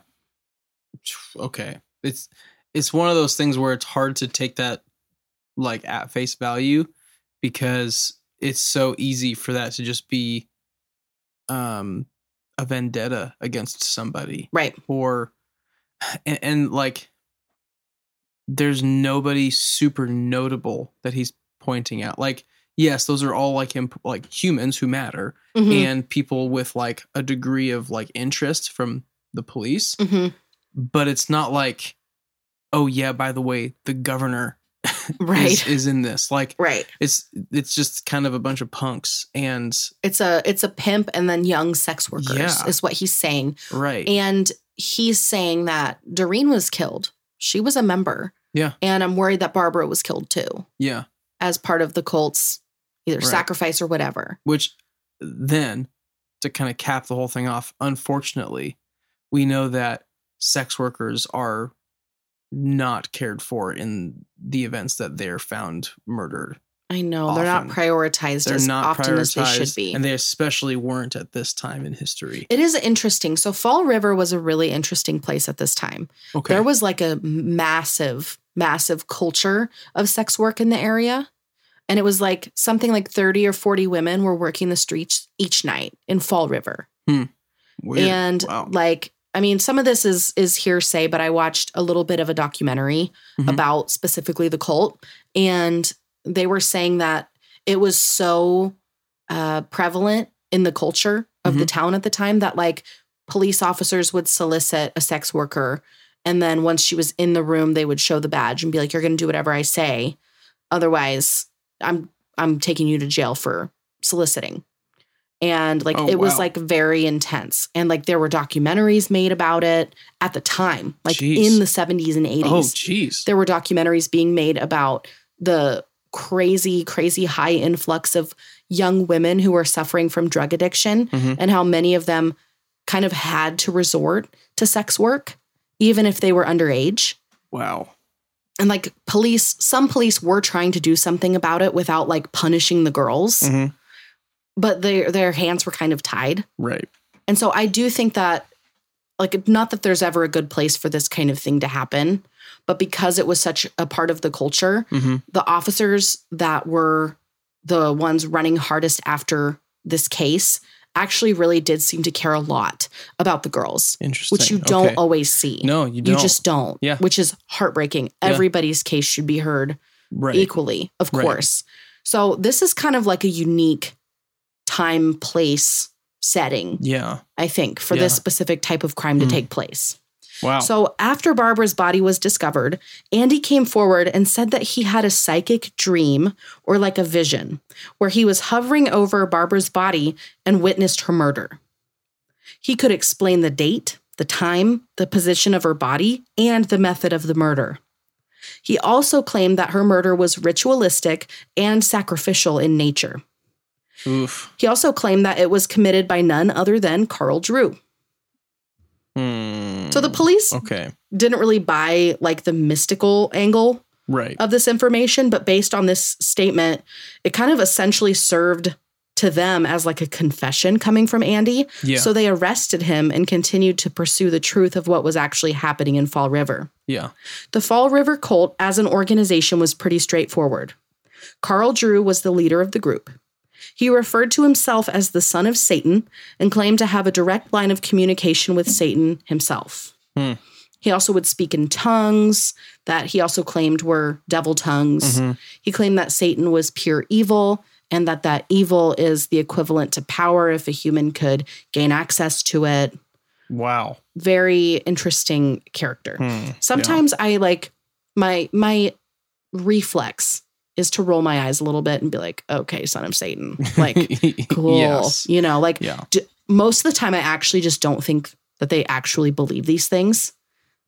Okay. It's it's one of those things where it's hard to take that like at face value because it's so easy for that to just be um a vendetta against somebody Right. or and, and like there's nobody super notable that he's pointing out like yes those are all like imp- like humans who matter Mhm. and people with like a degree of like interest from the police Mhm. but it's not like oh yeah by the way the governor Right. is, is in this like Right. it's it's just kind of a bunch of punks and It's a it's a pimp and then young sex workers Yeah. is what he's saying. right And he's saying that Doreen was killed. She was a member. Yeah. And I'm worried that Barbara was killed too yeah as part of the cult's either Right. sacrifice or whatever. which then to kind of cap the whole thing off unfortunately we know that sex workers are not cared for in the events that they're found murdered I know they're not prioritized they're as not often as they should be. and they especially weren't at this time in history it is interesting. So Fall River was a really interesting place at this time. okay There was like a massive, massive culture of sex work in the area. And it was like something like 30 or 40 women were working the streets each night in Fall River. Hmm. Weird. And Wow. like, I mean, some of this is is hearsay, but I watched a little bit of a documentary Mhm. about specifically the cult, and they were saying that it was so uh, prevalent in the culture of the town at the time that like police officers would solicit a sex worker, and then once she was in the room, they would show the badge and be like, "You're going to do whatever I say, otherwise, I'm I'm taking you to jail for soliciting." And like Oh, it was like very intense. And like there were documentaries made about it at the time, like Jeez. in the 70s and 80s. Oh, jeez. there were documentaries being made about the crazy, crazy high influx of young women who were suffering from drug addiction Mhm. and how many of them kind of had to resort to sex work, even if they were underage. Wow. And like police, some police were trying to do something about it without like punishing the girls, Mhm. But their their hands were kind of tied. Right. And so I do think that, like, not that there's ever a good place for this kind of thing to happen, but because it was such a part of the culture, hmm the officers that were the ones running hardest after this case actually really did seem to care a lot about the girls, Interesting. which you don't Okay. always see. No, you you don't. You just don't. Yeah. Which is heartbreaking. Yeah. Everybody's case should be heard right. equally, of Right. course. So this is kind of like a unique time, place, setting, Yeah. I think, for Yeah. this specific type of crime to Mm. take place. Wow. So, after Barbara's body was discovered, Andy came forward and said that he had a psychic dream or like a vision where he was hovering over Barbara's body and witnessed her murder. He could explain the date, the time, the position of her body, and the method of the murder. He also claimed that her murder was ritualistic and sacrificial in nature. Oof. He also claimed that it was committed by none other than Carl Drew. Hmm. So the police Okay. didn't really buy like the mystical angle Right. of this information, but based on this statement, it kind of essentially served to them as like a confession coming from Andy. Yeah. So they arrested him and continued to pursue the truth of what was actually happening in Fall River. yeah. The Fall River cult as an organization was pretty straightforward. Carl Drew was the leader of the group. He referred to himself as the son of Satan and claimed to have a direct line of communication with Satan himself. Hmm. He also would speak in tongues that he also claimed were devil tongues. Mhm. He claimed that Satan was pure evil and that that evil is the equivalent to power if a human could gain access to it. Wow. Very interesting character. Hmm. Sometimes I like my my reflex is to roll my eyes a little bit and be like, okay, son of Satan. Like, cool. Yes. You know, like Yeah. d- most of the time I actually just don't think that they actually believe these things.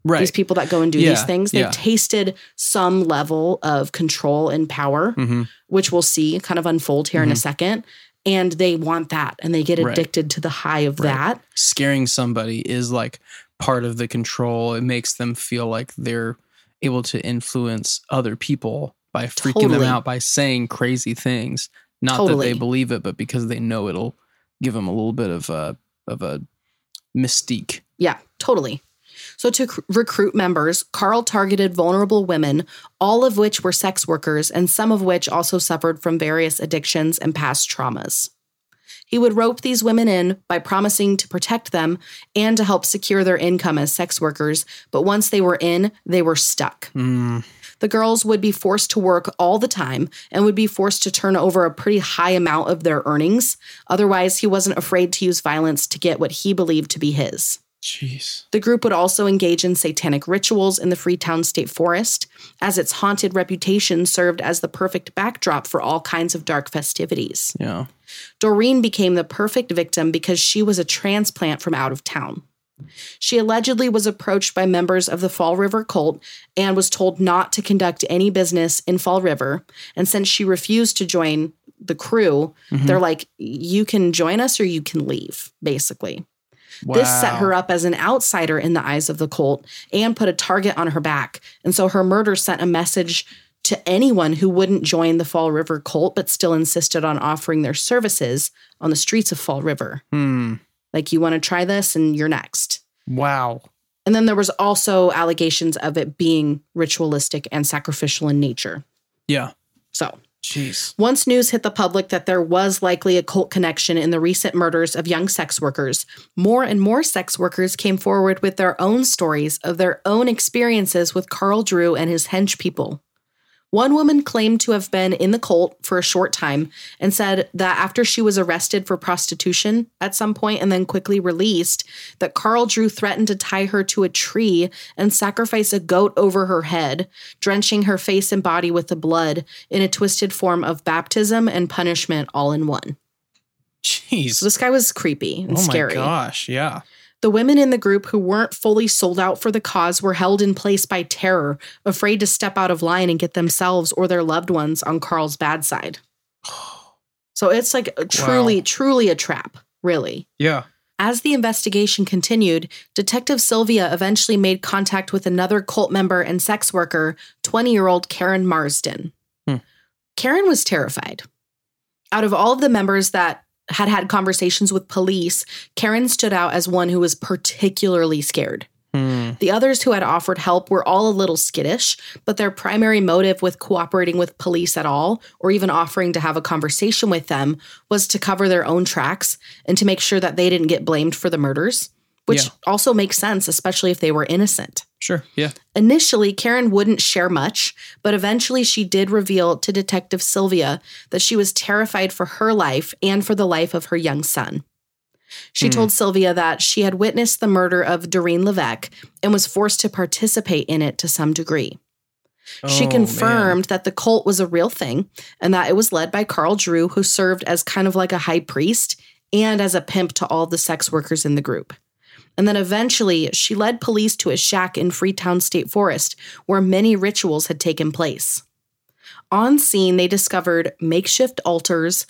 Right. These people that go and do Yeah, these things, they've yeah. tasted some level of control and power, hmm which we'll see kind of unfold here in a Mhm. second. And they want that and they get Right. addicted to the high of Right. that. Scaring somebody is like part of the control. It makes them feel like they're able to influence other people by freaking Totally. them out by saying crazy things. Not that they believe it, but because they know it'll give them a little bit of a of a mystique. Yeah, totally. So, to c- recruit members, Carl targeted vulnerable women, all of which were sex workers, and some of which also suffered from various addictions and past traumas. He would rope these women in by promising to protect them and to help secure their income as sex workers, but once they were in, they were stuck. Mm, The girls would be forced to work all the time and would be forced to turn over a pretty high amount of their earnings. Otherwise, he wasn't afraid to use violence to get what he believed to be his. Jeez. The group would also engage in satanic rituals in the Freetown State Forest, as its haunted reputation served as the perfect backdrop for all kinds of dark festivities. Yeah. Doreen became the perfect victim because she was a transplant from out of town. She allegedly was approached by members of the Fall River cult and was told not to conduct any business in Fall River. And since she refused to join the crew, Mhm. they're like, you can join us or you can leave, basically. This set her up as an outsider in the eyes of the cult and put a target on her back. And so her murder sent a message to anyone who wouldn't join the Fall River cult but still insisted on offering their services on the streets of Fall River. Hmm. Like, you want to try this and you're next. Wow. And then there was also allegations of it being ritualistic and sacrificial in nature. Yeah. So, Jeez. once news hit the public that there was likely a cult connection in the recent murders of young sex workers, more and more sex workers came forward with their own stories of their own experiences with Carl Drew and his hench people. One woman claimed to have been in the cult for a short time and said that after she was arrested for prostitution at some point and then quickly released, that Carl Drew threatened to tie her to a tree and sacrifice a goat over her head, drenching her face and body with the blood in a twisted form of baptism and punishment all in one. Jeez. So this guy was creepy and oh scary. oh scary. my gosh. Yeah. The women in the group who weren't fully sold out for the cause were held in place by terror, afraid to step out of line and get themselves or their loved ones on Carl's bad side. So it's like a truly, Wow. truly a trap, really. Yeah. As the investigation continued, Detective Sylvia eventually made contact with another cult member and sex worker, 20 year old Karen Marsden. Hmm. Karen was terrified. Out of all of the members that had had conversations with police, Karen stood out as one who was particularly scared. Hmm. The others who had offered help were all a little skittish, but their primary motive with cooperating with police at all, or even offering to have a conversation with them, was to cover their own tracks and to make sure that they didn't get blamed for the murders, which Yeah. also makes sense, especially if they were innocent. Sure. Yeah. Initially, Karen wouldn't share much, but eventually she did reveal to Detective Sylvia that she was terrified for her life and for the life of her young son. She Hmm. told Sylvia that she had witnessed the murder of Doreen Levesque and was forced to participate in it to some degree. She Oh, confirmed that the cult was a real thing and that it was led by Carl Drew, who served as kind of like a high priest and as a pimp to all the sex workers in the group. And then eventually, she led police to a shack in Freetown State Forest where many rituals had taken place. On scene, they discovered makeshift altars,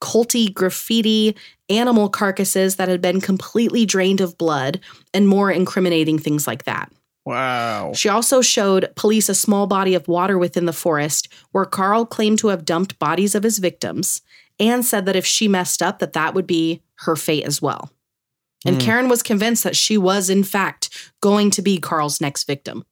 culty graffiti, animal carcasses that had been completely drained of blood, and more incriminating things like that. Wow. She also showed police a small body of water within the forest where Carl claimed to have dumped bodies of his victims and said that if she messed up that that would be her fate as well. And Hmm. Karen was convinced that she was in fact going to be Carl's next victim.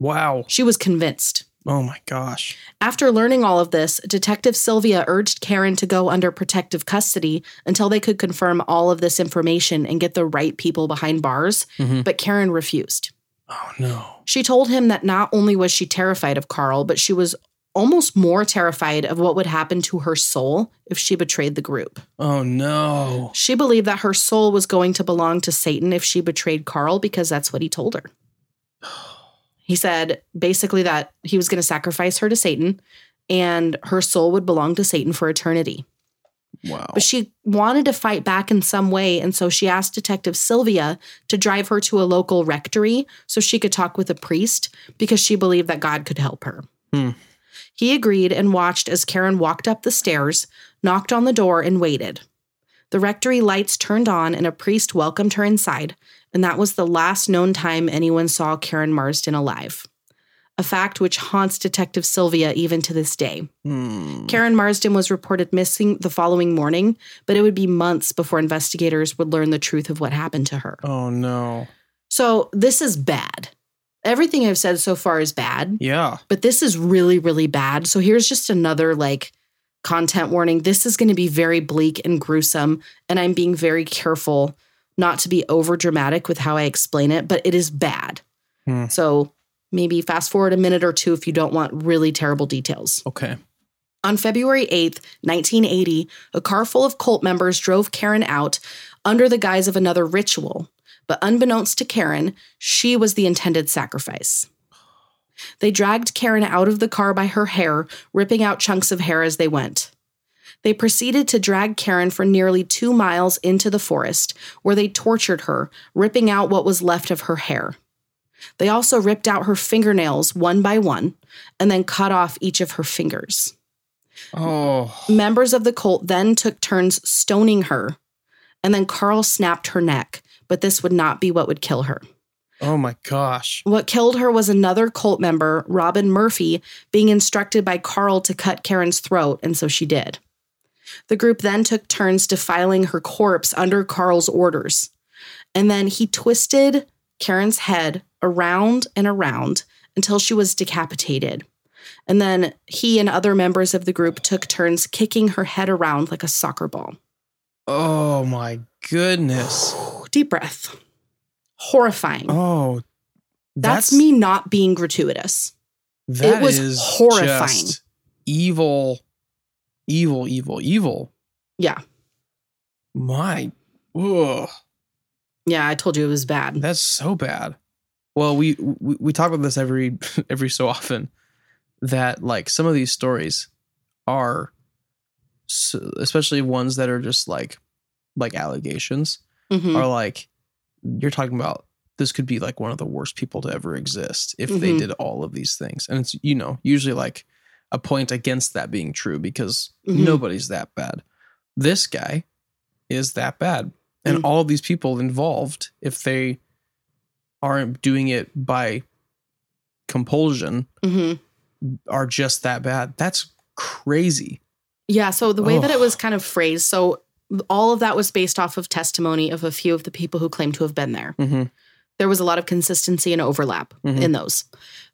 Wow. She was convinced. Oh my gosh. After learning all of this, Detective Sylvia urged Karen to go under protective custody until they could confirm all of this information and get the right people behind bars, Mhm. but Karen refused. Oh no. She told him that not only was she terrified of Carl, but she was almost more terrified of what would happen to her soul if she betrayed the group. Oh no. She believed that her soul was going to belong to Satan if she betrayed Carl because that's what he told her. He said basically that he was going to sacrifice her to Satan and her soul would belong to Satan for eternity. Wow. But she wanted to fight back in some way. And so she asked Detective Sylvia to drive her to a local rectory so she could talk with a priest because she believed that God could help her. Hmm. He agreed and watched as Karen walked up the stairs, knocked on the door, and waited. The rectory lights turned on and a priest welcomed her inside, and that was the last known time anyone saw Karen Marsden alive. A fact which haunts Detective Sylvia even to this day. Hmm. Karen Marsden was reported missing the following morning, but it would be months before investigators would learn the truth of what happened to her. Oh no. So, this is bad. Everything I've said so far is bad, Yeah. but this is really, really bad. So, here's just another like content warning. This is going to be very bleak and gruesome, and I'm being very careful not to be over dramatic with how I explain it, but it is bad. Hmm. So, maybe fast forward a minute or two if you don't want really terrible details. Okay. On February 8th, 1980, a car full of cult members drove Karen out under the guise of another ritual. But unbeknownst to Karen, she was the intended sacrifice. They dragged Karen out of the car by her hair, ripping out chunks of hair as they went. They proceeded to drag Karen for nearly two miles into the forest, where they tortured her, ripping out what was left of her hair. They also ripped out her fingernails one by one and then cut off each of her fingers. Oh. Members of the cult then took turns stoning her, and then Carl snapped her neck, but this would not be what would kill her. Oh my gosh. What killed her was another cult member, Robin Murphy, being instructed by Carl to cut Karen's throat, and so she did. The group then took turns defiling her corpse under Carl's orders. And then he twisted Karen's head around and around until she was decapitated. And then he and other members of the group took turns kicking her head around like a soccer ball. Oh my goodness. Deep breath. Horrifying. Oh. that's, me not being gratuitous. That was is horrifying. just Evil. Evil, evil, evil. Yeah. My. Ugh. Yeah, I told you it was bad. That's so bad. Well, we, we we talk about this every every so often that like some of these stories are so, especially ones that are just like like allegations Mhm. are like you're talking about this could be like one of the worst people to ever exist if they Mhm. did all of these things and it's you know usually like a point against that being true because Mhm. nobody's that bad this guy is that bad and Mm. all these people involved if they aren't doing it by compulsion Mhm. are just that bad that's crazy Yeah. So the way that it was kind of phrased, so all of that was based off of testimony of a few of the people who claimed to have been there. mm-hmm. There was a lot of consistency and overlap Mhm. in those.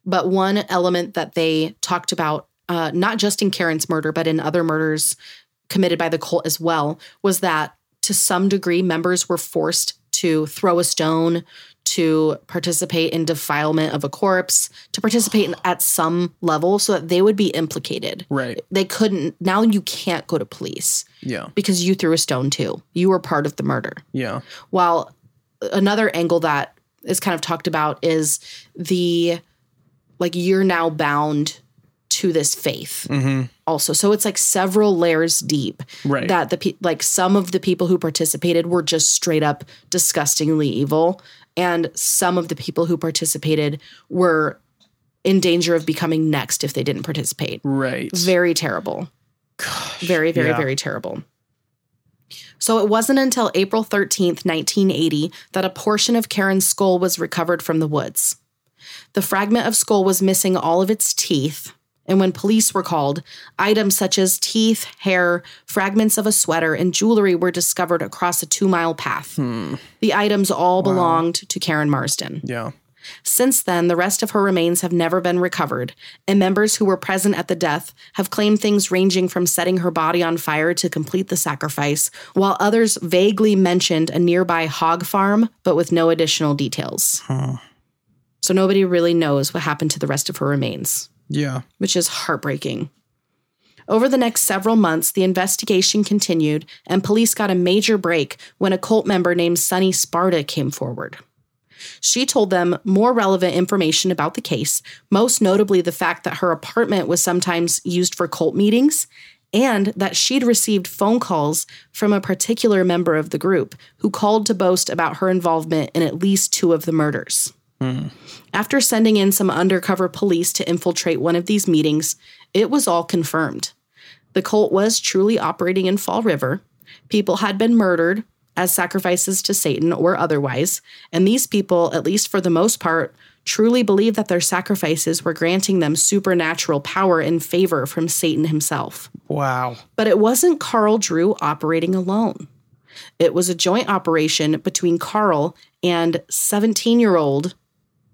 But one element that they talked about, uh, not just in Karen's murder, but in other murders committed by the cult as well, was that to some degree, members were forced to throw a stone, to participate in defilement of a corpse, to participate in, at some level so that they would be implicated. right They couldn't, now you can't go to police yeah because you threw a stone too. You were part of the murder. yeah While another angle that is kind of talked about is the like you're now bound to this faith mm-hmm. also. So it's like several layers deep right that the pe- like some of the people who participated were just straight up disgustingly evil and some of the people who participated were in danger of becoming next if they didn't participate. right Very terrible. Gosh, Very, very, yeah. very terrible. So it wasn't until April 13th, 1980, that a portion of Karen's skull was recovered from the woods. The fragment of skull was missing all of its teeth, and when police were called, items such as teeth, hair, fragments of a sweater, and jewelry were discovered across a two mile path. Hmm. The items all belonged to Karen Marsden. yeah Since then, the rest of her remains have never been recovered, and members who were present at the death have claimed things ranging from setting her body on fire to complete the sacrifice, while others vaguely mentioned a nearby hog farm, but with no additional details. Huh. So nobody really knows what happened to the rest of her remains, yeah which is heartbreaking. Over the next several months, the investigation continued, and police got a major break when a cult member named Sunny Sparta came forward. She told them more relevant information about the case, most notably the fact that her apartment was sometimes used for cult meetings and that she'd received phone calls from a particular member of the group who called to boast about her involvement in at least two of the murders. After sending in some undercover police to infiltrate one of these meetings, it was all confirmed. The cult was truly operating in Fall River. People had been murdered as sacrifices to Satan or otherwise, and these people, at least for the most part, truly believed that their sacrifices were granting them supernatural power and favor from Satan himself. wow But it wasn't Carl Drew operating alone. It was a joint operation between Carl and 17 year old,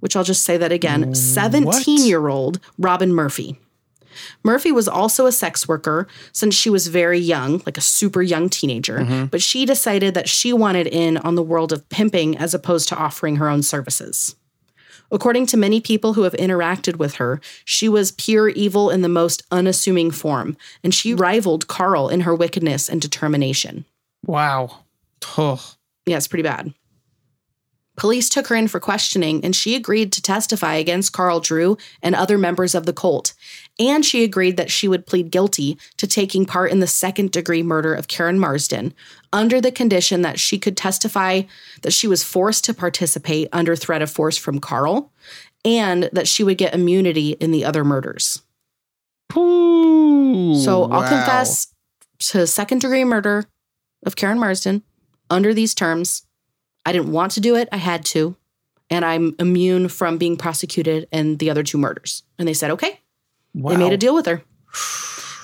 which I'll just say that again 17 year old Robin Murphy. Murphy was also a sex worker since she was very young, like a super young teenager, mm-hmm. but she decided that she wanted in on the world of pimping as opposed to offering her own services. According to many people who have interacted with her, she was pure evil in the most unassuming form, and she rivaled Carl in her wickedness and determination. wow oh. Yeah, it's pretty bad. Police took her in for questioning, and she agreed to testify against Carl Drew and other members of the cult. And she agreed that she would plead guilty to taking part in the second degree murder of Karen Marsden under the condition that she could testify that she was forced to participate under threat of force from Carl and that she would get immunity in the other murders. Ooh, So I'll wow. confess to second degree murder of Karen Marsden under these terms. I didn't want to do it, I had to. And I'm immune from being prosecuted in the other two murders. And they said, okay. They made a deal with her.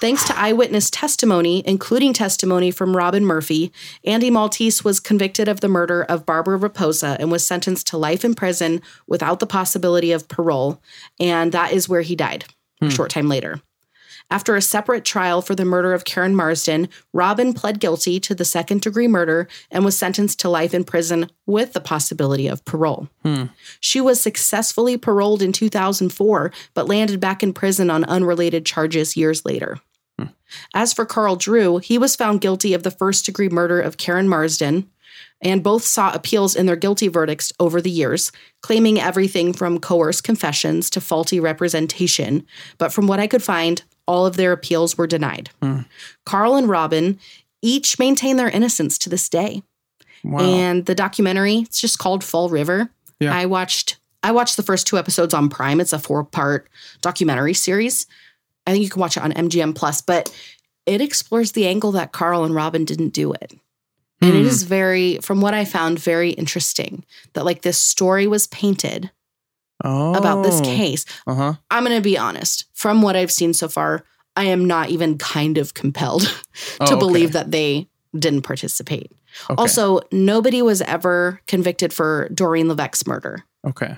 Thanks to eyewitness testimony, including testimony from Robin Murphy, Andy Maltese was convicted of the murder of Barbara Raposa and was sentenced to life in prison without the possibility of parole. And that is where he died a hmm. short time later. After a separate trial for the murder of Karen Marsden, Robin pled guilty to the second degree murder and was sentenced to life in prison with the possibility of parole. Hmm. She was successfully paroled in 2004, but landed back in prison on unrelated charges years later. Hmm. As for Carl Drew, he was found guilty of the first degree murder of Karen Marsden, and both sought appeals in their guilty verdicts over the years, claiming everything from coerced confessions to faulty representation. But from what I could find, all of their appeals were denied. Carl and Robin each maintain their innocence to this day. Wow. And the documentary, it's just called Fall River. Yeah. I watched I watched the first two episodes on Prime. It's a four-part documentary series. I think you can watch it on MGM Plus, but it explores the angle that Carl and Robin didn't do it. And it Hmm. is very, from what I found, very interesting that like this story was painted oh. about this case. Uh huh. I'm going to be honest. From what I've seen so far, I am not even kind of compelled to believe that they didn't participate. Also, nobody was ever convicted for Doreen Levesque's murder. Okay.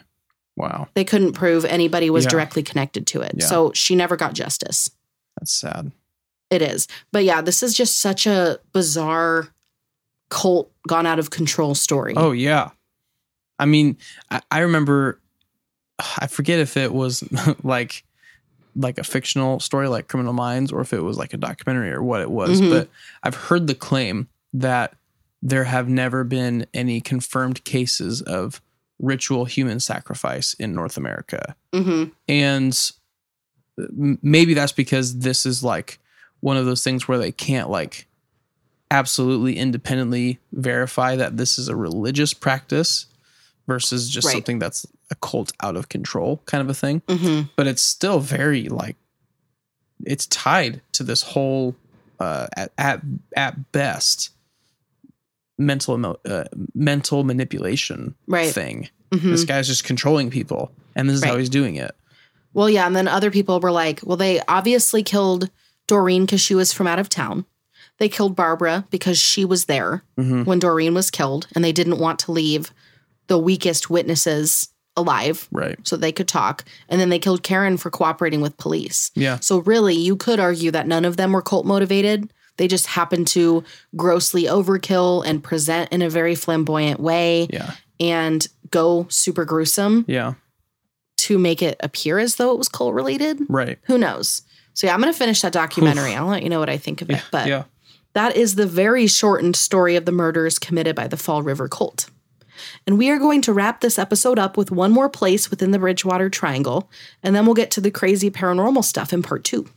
Wow. They couldn't prove anybody was Yeah. directly connected to it. Yeah. So she never got justice. That's sad. It is. But yeah, this is just such a bizarre cult gone out of control story. Oh yeah. I mean, I, I remember. I forget if it was like like a fictional story like Criminal Minds or if it was like a documentary or what it was. Mhm. But I've heard the claim that there have never been any confirmed cases of ritual human sacrifice in North America. hmm and maybe that's because this is like one of those things where they can't like absolutely independently verify that this is a religious practice versus just Right. something that's a cult out of control kind of a thing hmm but it's still very like it's tied to this whole uh at at, at best mental emo- uh, mental manipulation Right. thing hmm this guy's just controlling people and this is how he's doing it Well, yeah. And then other people were like, well, they obviously killed Doreen because she was from out of town. They killed Barbara because she was there Mhm. when Doreen was killed, and they didn't want to leave the weakest witnesses alive right so they could talk. And then they killed Karen for cooperating with police. yeah So, really, you could argue that none of them were cult motivated. They just happened to grossly overkill and present in a very flamboyant way yeah and go super gruesome yeah to make it appear as though it was cult related. right Who knows? So, yeah, I'm going to finish that documentary. I'll let you know what I think of it. But yeah that is the very shortened story of the murders committed by the Fall River cult. And we are going to wrap this episode up with one more place within the Bridgewater Triangle, and then we'll get to the crazy paranormal stuff in part two.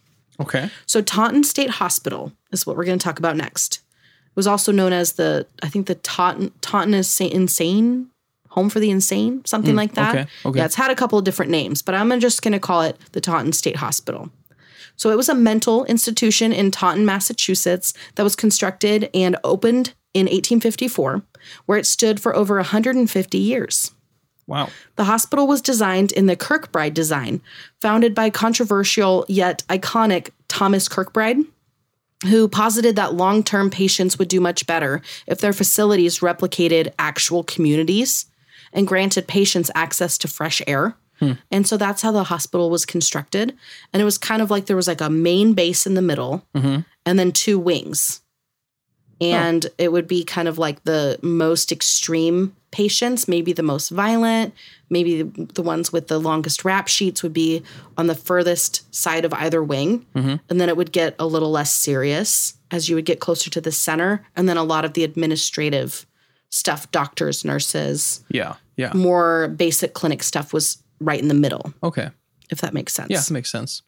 okay So, Taunton State Hospital is what we're going to talk about next. It was also known as the, I think, the Taunton, Taunton is Sa- Insane Home for the Insane, something mm, like that. okay, okay. Yeah, it's had a couple of different names, but I'm just going to call it the Taunton State Hospital. So, it was a mental institution in Taunton, Massachusetts that was constructed and opened in 1854, where it stood for over 150 years. wow The hospital was designed in the Kirkbride design, founded by controversial yet iconic Thomas Kirkbride, who posited that long term patients would do much better if their facilities replicated actual communities and granted patients access to fresh air. Hmm. And so that's how the hospital was constructed. And it was kind of like there was like a main base in the middle mm-hmm. and then two wings. And it would be kind of like the most extreme patients, maybe the most violent, maybe the ones with the longest rap sheets would be on the furthest side of either wing. Mm-hmm. And then it would get a little less serious as you would get closer to the center. And then a lot of the administrative stuff, doctors, nurses, yeah yeah more basic clinic stuff was right in the middle, okay if that makes sense. yeah makes sense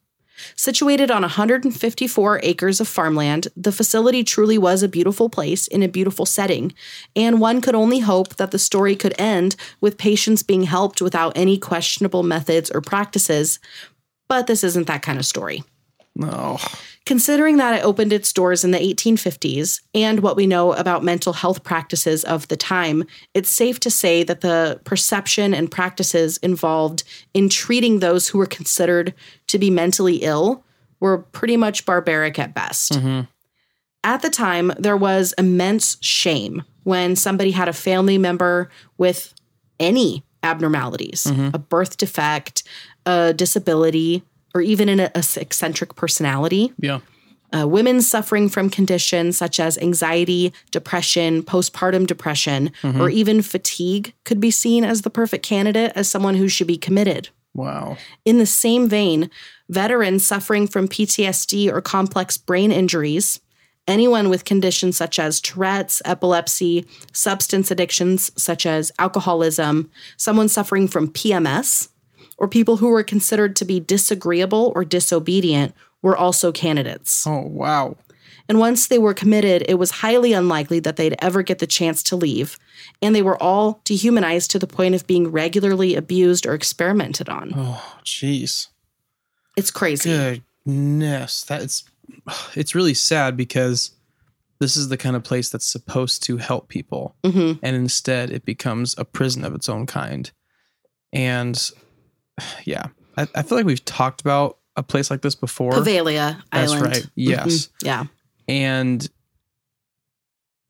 Situated on 154 acres of farmland, the facility truly was a beautiful place in a beautiful setting, and one could only hope that the story could end with patients being helped without any questionable methods or practices. But this isn't that kind of story. no Considering that it opened its doors in the 1850s and what we know about mental health practices of the time, it's safe to say that the perception and practices involved in treating those who were considered to be mentally ill were pretty much barbaric at best. Mm-hmm. At the time, there was immense shame when somebody had a family member with any abnormalities, mm-hmm. a birth defect, a disability, or even an eccentric personality. Yeah. Uh, women suffering from conditions such as anxiety, depression, postpartum depression, or even fatigue could be seen as the perfect candidate as someone who should be committed. wow. In the same vein, veterans suffering from PTSD or complex brain injuries, anyone with conditions such as Tourette's, epilepsy, substance addictions such as alcoholism, someone suffering from PMS, or people who were considered to be disagreeable or disobedient were also candidates. Oh, wow. And once they were committed, it was highly unlikely that they'd ever get the chance to leave. And they were all dehumanized to the point of being regularly abused or experimented on. Oh, jeez. It's crazy. Goodness. That's it's really sad because this is the kind of place that's supposed to help people. hmm And instead it becomes a prison of its own kind. And yeah, I, I feel like we've talked about a place like this before. Poveglia That's Island. right. Yes. Mhm. Yeah. and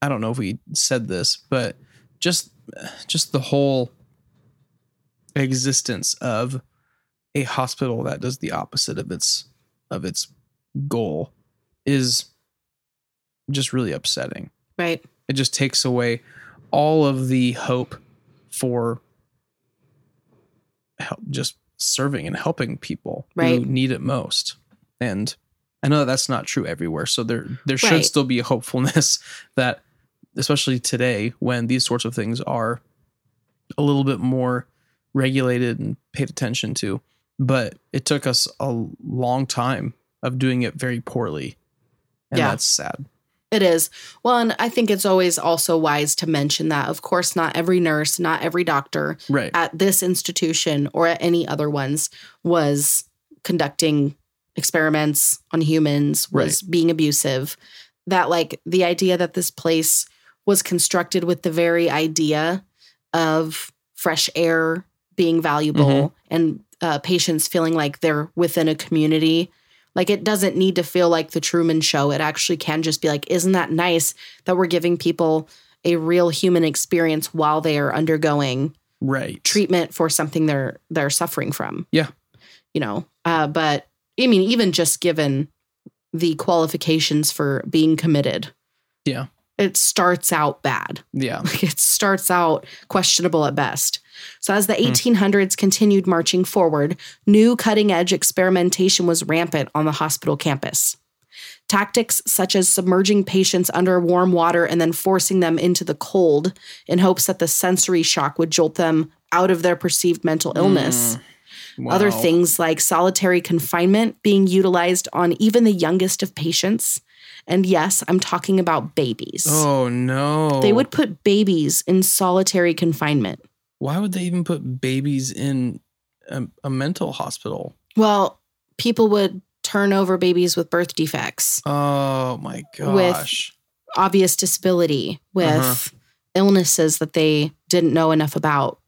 I don't know if we said this, but just just the whole existence of a hospital that does the opposite of its of its goal is just really upsetting. Right. It just takes away all of the hope for help just serving and helping people Right. who need it most. And I know that that's not true everywhere. So there there should Right. still be a hopefulness that especially today when these sorts of things are a little bit more regulated and paid attention to. But it took us a long time of doing it very poorly. And Yeah. that's sad. It is. Well, and I think it's always also wise to mention that, of course, not every nurse, not every doctor Right. at this institution or at any other ones was conducting experiments on humans, was being abusive. That, like, the idea that this place was constructed with the very idea of fresh air being valuable and uh, patients feeling like they're within a community. Like, it doesn't need to feel like the Truman Show. It actually can just be like, isn't that nice that we're giving people a real human experience while they are undergoing Right. treatment for something they're they're suffering from. Yeah. You know, uh, but I mean, even just given the qualifications for being committed, Yeah. it starts out bad. Yeah. Like it starts out questionable at best. So as the hmm. 1800s continued marching forward, new cutting edge experimentation was rampant on the hospital campus. Tactics such as submerging patients under warm water and then forcing them into the cold in hopes that the sensory shock would jolt them out of their perceived mental hmm. illness. Other Wow. things like solitary confinement being utilized on even the youngest of patients. And yes, I'm talking about babies. Oh no. They would put babies in solitary confinement. Why would they even put babies in a, a mental hospital? Well, people would turn over babies with birth defects, Oh my gosh. With- obvious disability, with Uh-huh. illnesses that they didn't know enough about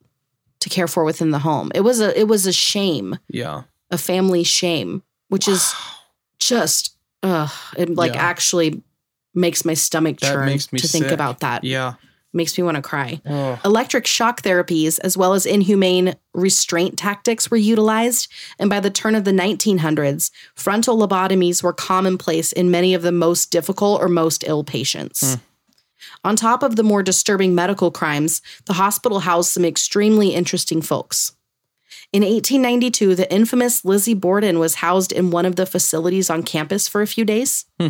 to care for within the home. It was a it was a shame, yeah. a family shame, which is just uh it like Yeah. actually makes my stomach That churn to think about that. Yeah. Makes me want to cry. Oh. Electric shock therapies, as well as inhumane restraint tactics, were utilized. And by the turn of the 1900s, frontal lobotomies were commonplace in many of the most difficult or most ill patients. Hmm. On top of the more disturbing medical crimes, the hospital housed some extremely interesting folks. In 1892, the infamous Lizzie Borden was housed in one of the facilities on campus for a few days. Hmm.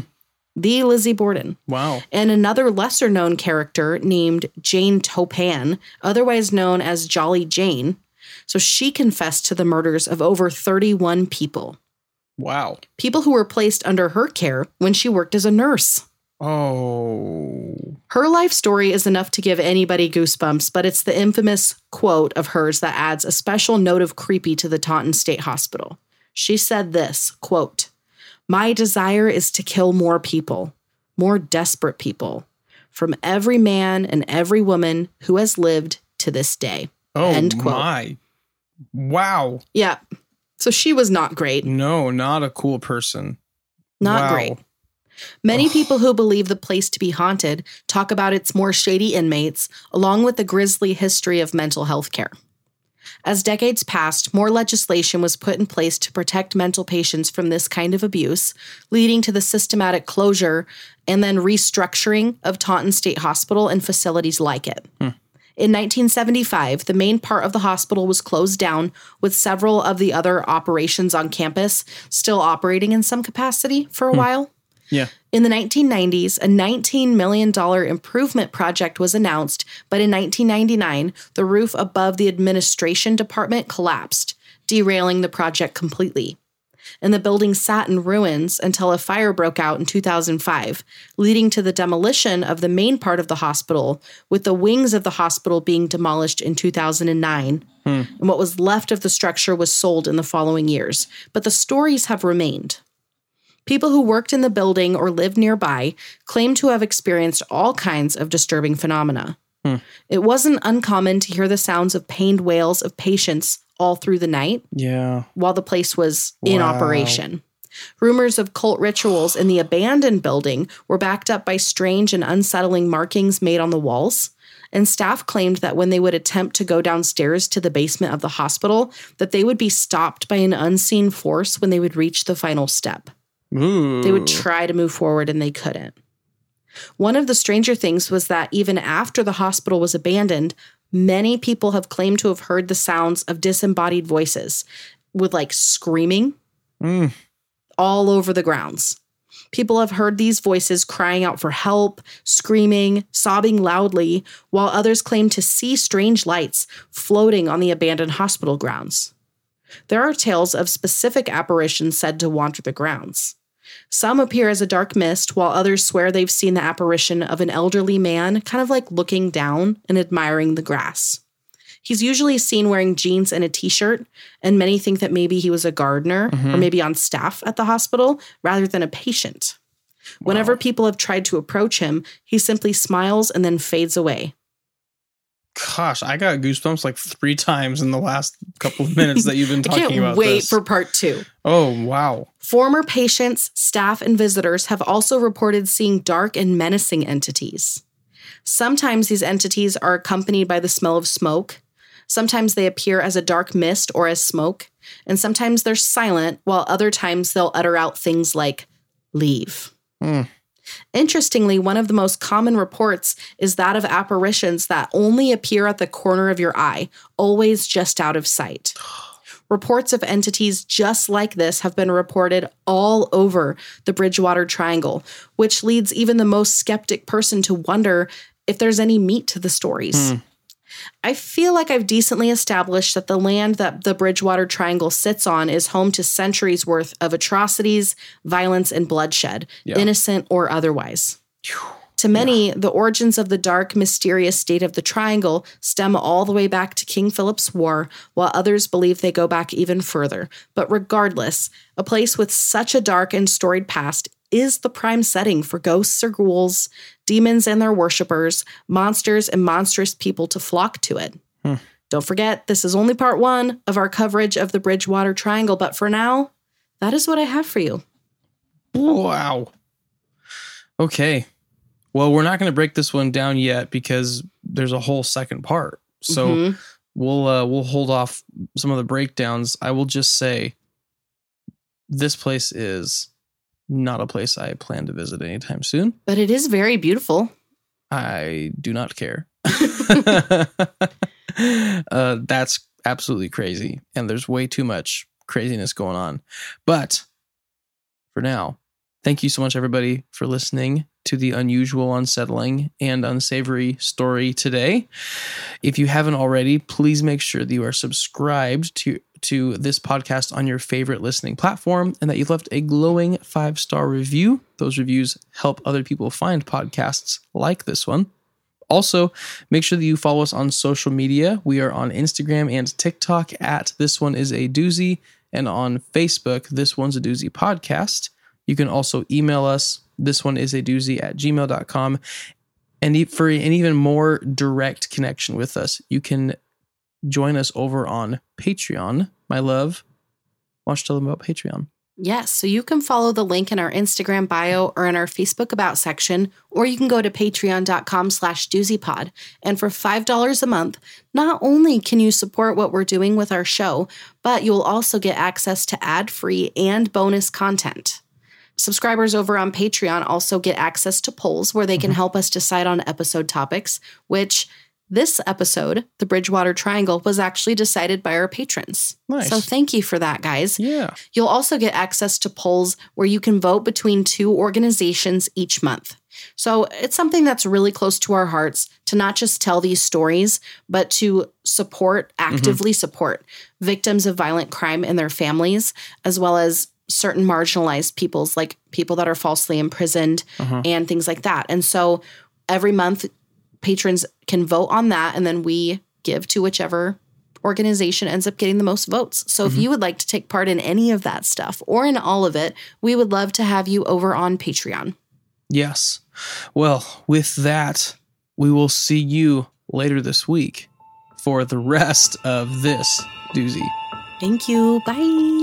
The Lizzie Borden Wow. and another lesser known character named Jane Toppan, otherwise known as Jolly Jane. So she confessed to the murders of over 31 people, Wow. people who were placed under her care when she worked as a nurse. Oh. Her life story is enough to give anybody goosebumps, but it's the infamous quote of hers that adds a special note of creepy to the Taunton State Hospital. She said this quote, My desire is to kill more people, more desperate people, from every man and every woman who has lived to this day. Oh End quote. my. Wow. Yeah. So she was not great. No, not a cool person. Not Wow. great. Many people who believe the place to be haunted talk about its more shady inmates, along with the grisly history of mental health care. As decades passed, more legislation was put in place to protect mental patients from this kind of abuse, leading to the systematic closure and then restructuring of Taunton State Hospital and facilities like it. Hmm. In 1975, the main part of the hospital was closed down, with several of the other operations on campus still operating in some capacity for a hmm. while. Yeah. In the 1990s, a $19 million improvement project was announced, but in 1999, the roof above the administration department collapsed, derailing the project completely. and the building sat in ruins until a fire broke out in 2005, leading to the demolition of the main part of the hospital, with the wings of the hospital being demolished in 2009. Hmm. And what was left of the structure was sold in the following years. But the stories have remained. People who worked in the building or lived nearby claim to have experienced all kinds of disturbing phenomena. Hmm. It wasn't uncommon to hear the sounds of pained wails of patients all through the night Yeah. while the place was in operation. Rumors of cult rituals in the abandoned building were backed up by strange and unsettling markings made on the walls. And staff claimed that when they would attempt to go downstairs to the basement of the hospital, that they would be stopped by an unseen force when they would reach the final step. Ooh. They would try to move forward and they couldn't. One of the stranger things was that even after the hospital was abandoned, many people have claimed to have heard the sounds of disembodied voices with like screaming Mm. all over the grounds. People have heard these voices crying out for help, screaming, sobbing loudly, while others claim to see strange lights floating on the abandoned hospital grounds. There are tales of specific apparitions said to wander the grounds. Some appear as a dark mist, while others swear they've seen the apparition of an elderly man, kind of like looking down and admiring the grass. He's usually seen wearing jeans and a t shirt, and many think that maybe he was a gardener or mm-hmm. maybe on staff at the hospital rather than a patient. Whenever people have tried to approach him, he simply smiles and then fades away. Gosh, I got goosebumps like three times in the last couple of minutes that you've been talking I can't about wait this. for part two. oh wow. Former patients, staff, and visitors have also reported seeing dark and menacing entities. Sometimes these entities are accompanied by the smell of smoke. Sometimes they appear as a dark mist or as smoke. And sometimes they're silent, while other times they'll utter out things like, leave. Hmm. Interestingly, one of the most common reports is that of apparitions that only appear at the corner of your eye, always just out of sight. Reports of entities just like this have been reported all over the Bridgewater Triangle, which leads even the most skeptic person to wonder if there's any meat to the stories. Hmm. I feel like I've decently established that the land that the Bridgewater Triangle sits on is home to centuries worth of atrocities, violence, and bloodshed, Yeah. innocent or otherwise. To many, the origins of the dark, mysterious state of the triangle stem all the way back to King Philip's War, while others believe they go back even further. But regardless, a place with such a dark and storied past is the prime setting for ghosts or ghouls, demons and their worshippers, monsters and monstrous people to flock to it. Don't forget, this is only part one of our coverage of the Bridgewater Triangle, but for now, that is what I have for you. Wow. Okay. Well, we're not going to break this one down yet because there's a whole second part. So Mhm. we'll uh, we'll hold off some of the breakdowns. I will just say this place is not a place I plan to visit anytime soon. but it is very beautiful. I do not care. uh, that's absolutely crazy. And there's way too much craziness going on. But for now, thank you so much, everybody, for listening to the unusual, unsettling, and unsavory story today. If you haven't already, please make sure that you are subscribed to to this podcast on your favorite listening platform and that you've left a glowing five star review. Those reviews help other people find podcasts like this one. Also, make sure that you follow us on social media. We are on Instagram and TikTok at This One Is a Doozy, and on Facebook, This One's a Doozy Podcast. You can also email us, This One Is a Doozy at gmail.com. And for an even more direct connection with us, you can join us over on Patreon. My love, why don't you tell them about Patreon? Yes, so you can follow the link in our Instagram bio or in our Facebook About section, or you can go to patreon.com slash doozypod. And for $5 a month, not only can you support what we're doing with our show, but you'll also get access to ad-free and bonus content. Subscribers over on Patreon also get access to polls where they can mm-hmm. help us decide on episode topics, which This episode, the Bridgewater Triangle, was actually decided by our patrons. Nice. So thank you for that, guys. Yeah. You'll also get access to polls where you can vote between two organizations each month. So it's something that's really close to our hearts to not just tell these stories, but to support, actively support victims of violent crime and their families, as well as certain marginalized peoples, like people that are falsely imprisoned Uh-huh. and things like that. And so every month, patrons can vote on that, and then we give to whichever organization ends up getting the most votes. So if mm-hmm. you would like to take part in any of that stuff or in all of it, we would love to have you over on Patreon. Yes. Well, with that, we will see you later this week for the rest of this doozy. Thank you. Bye.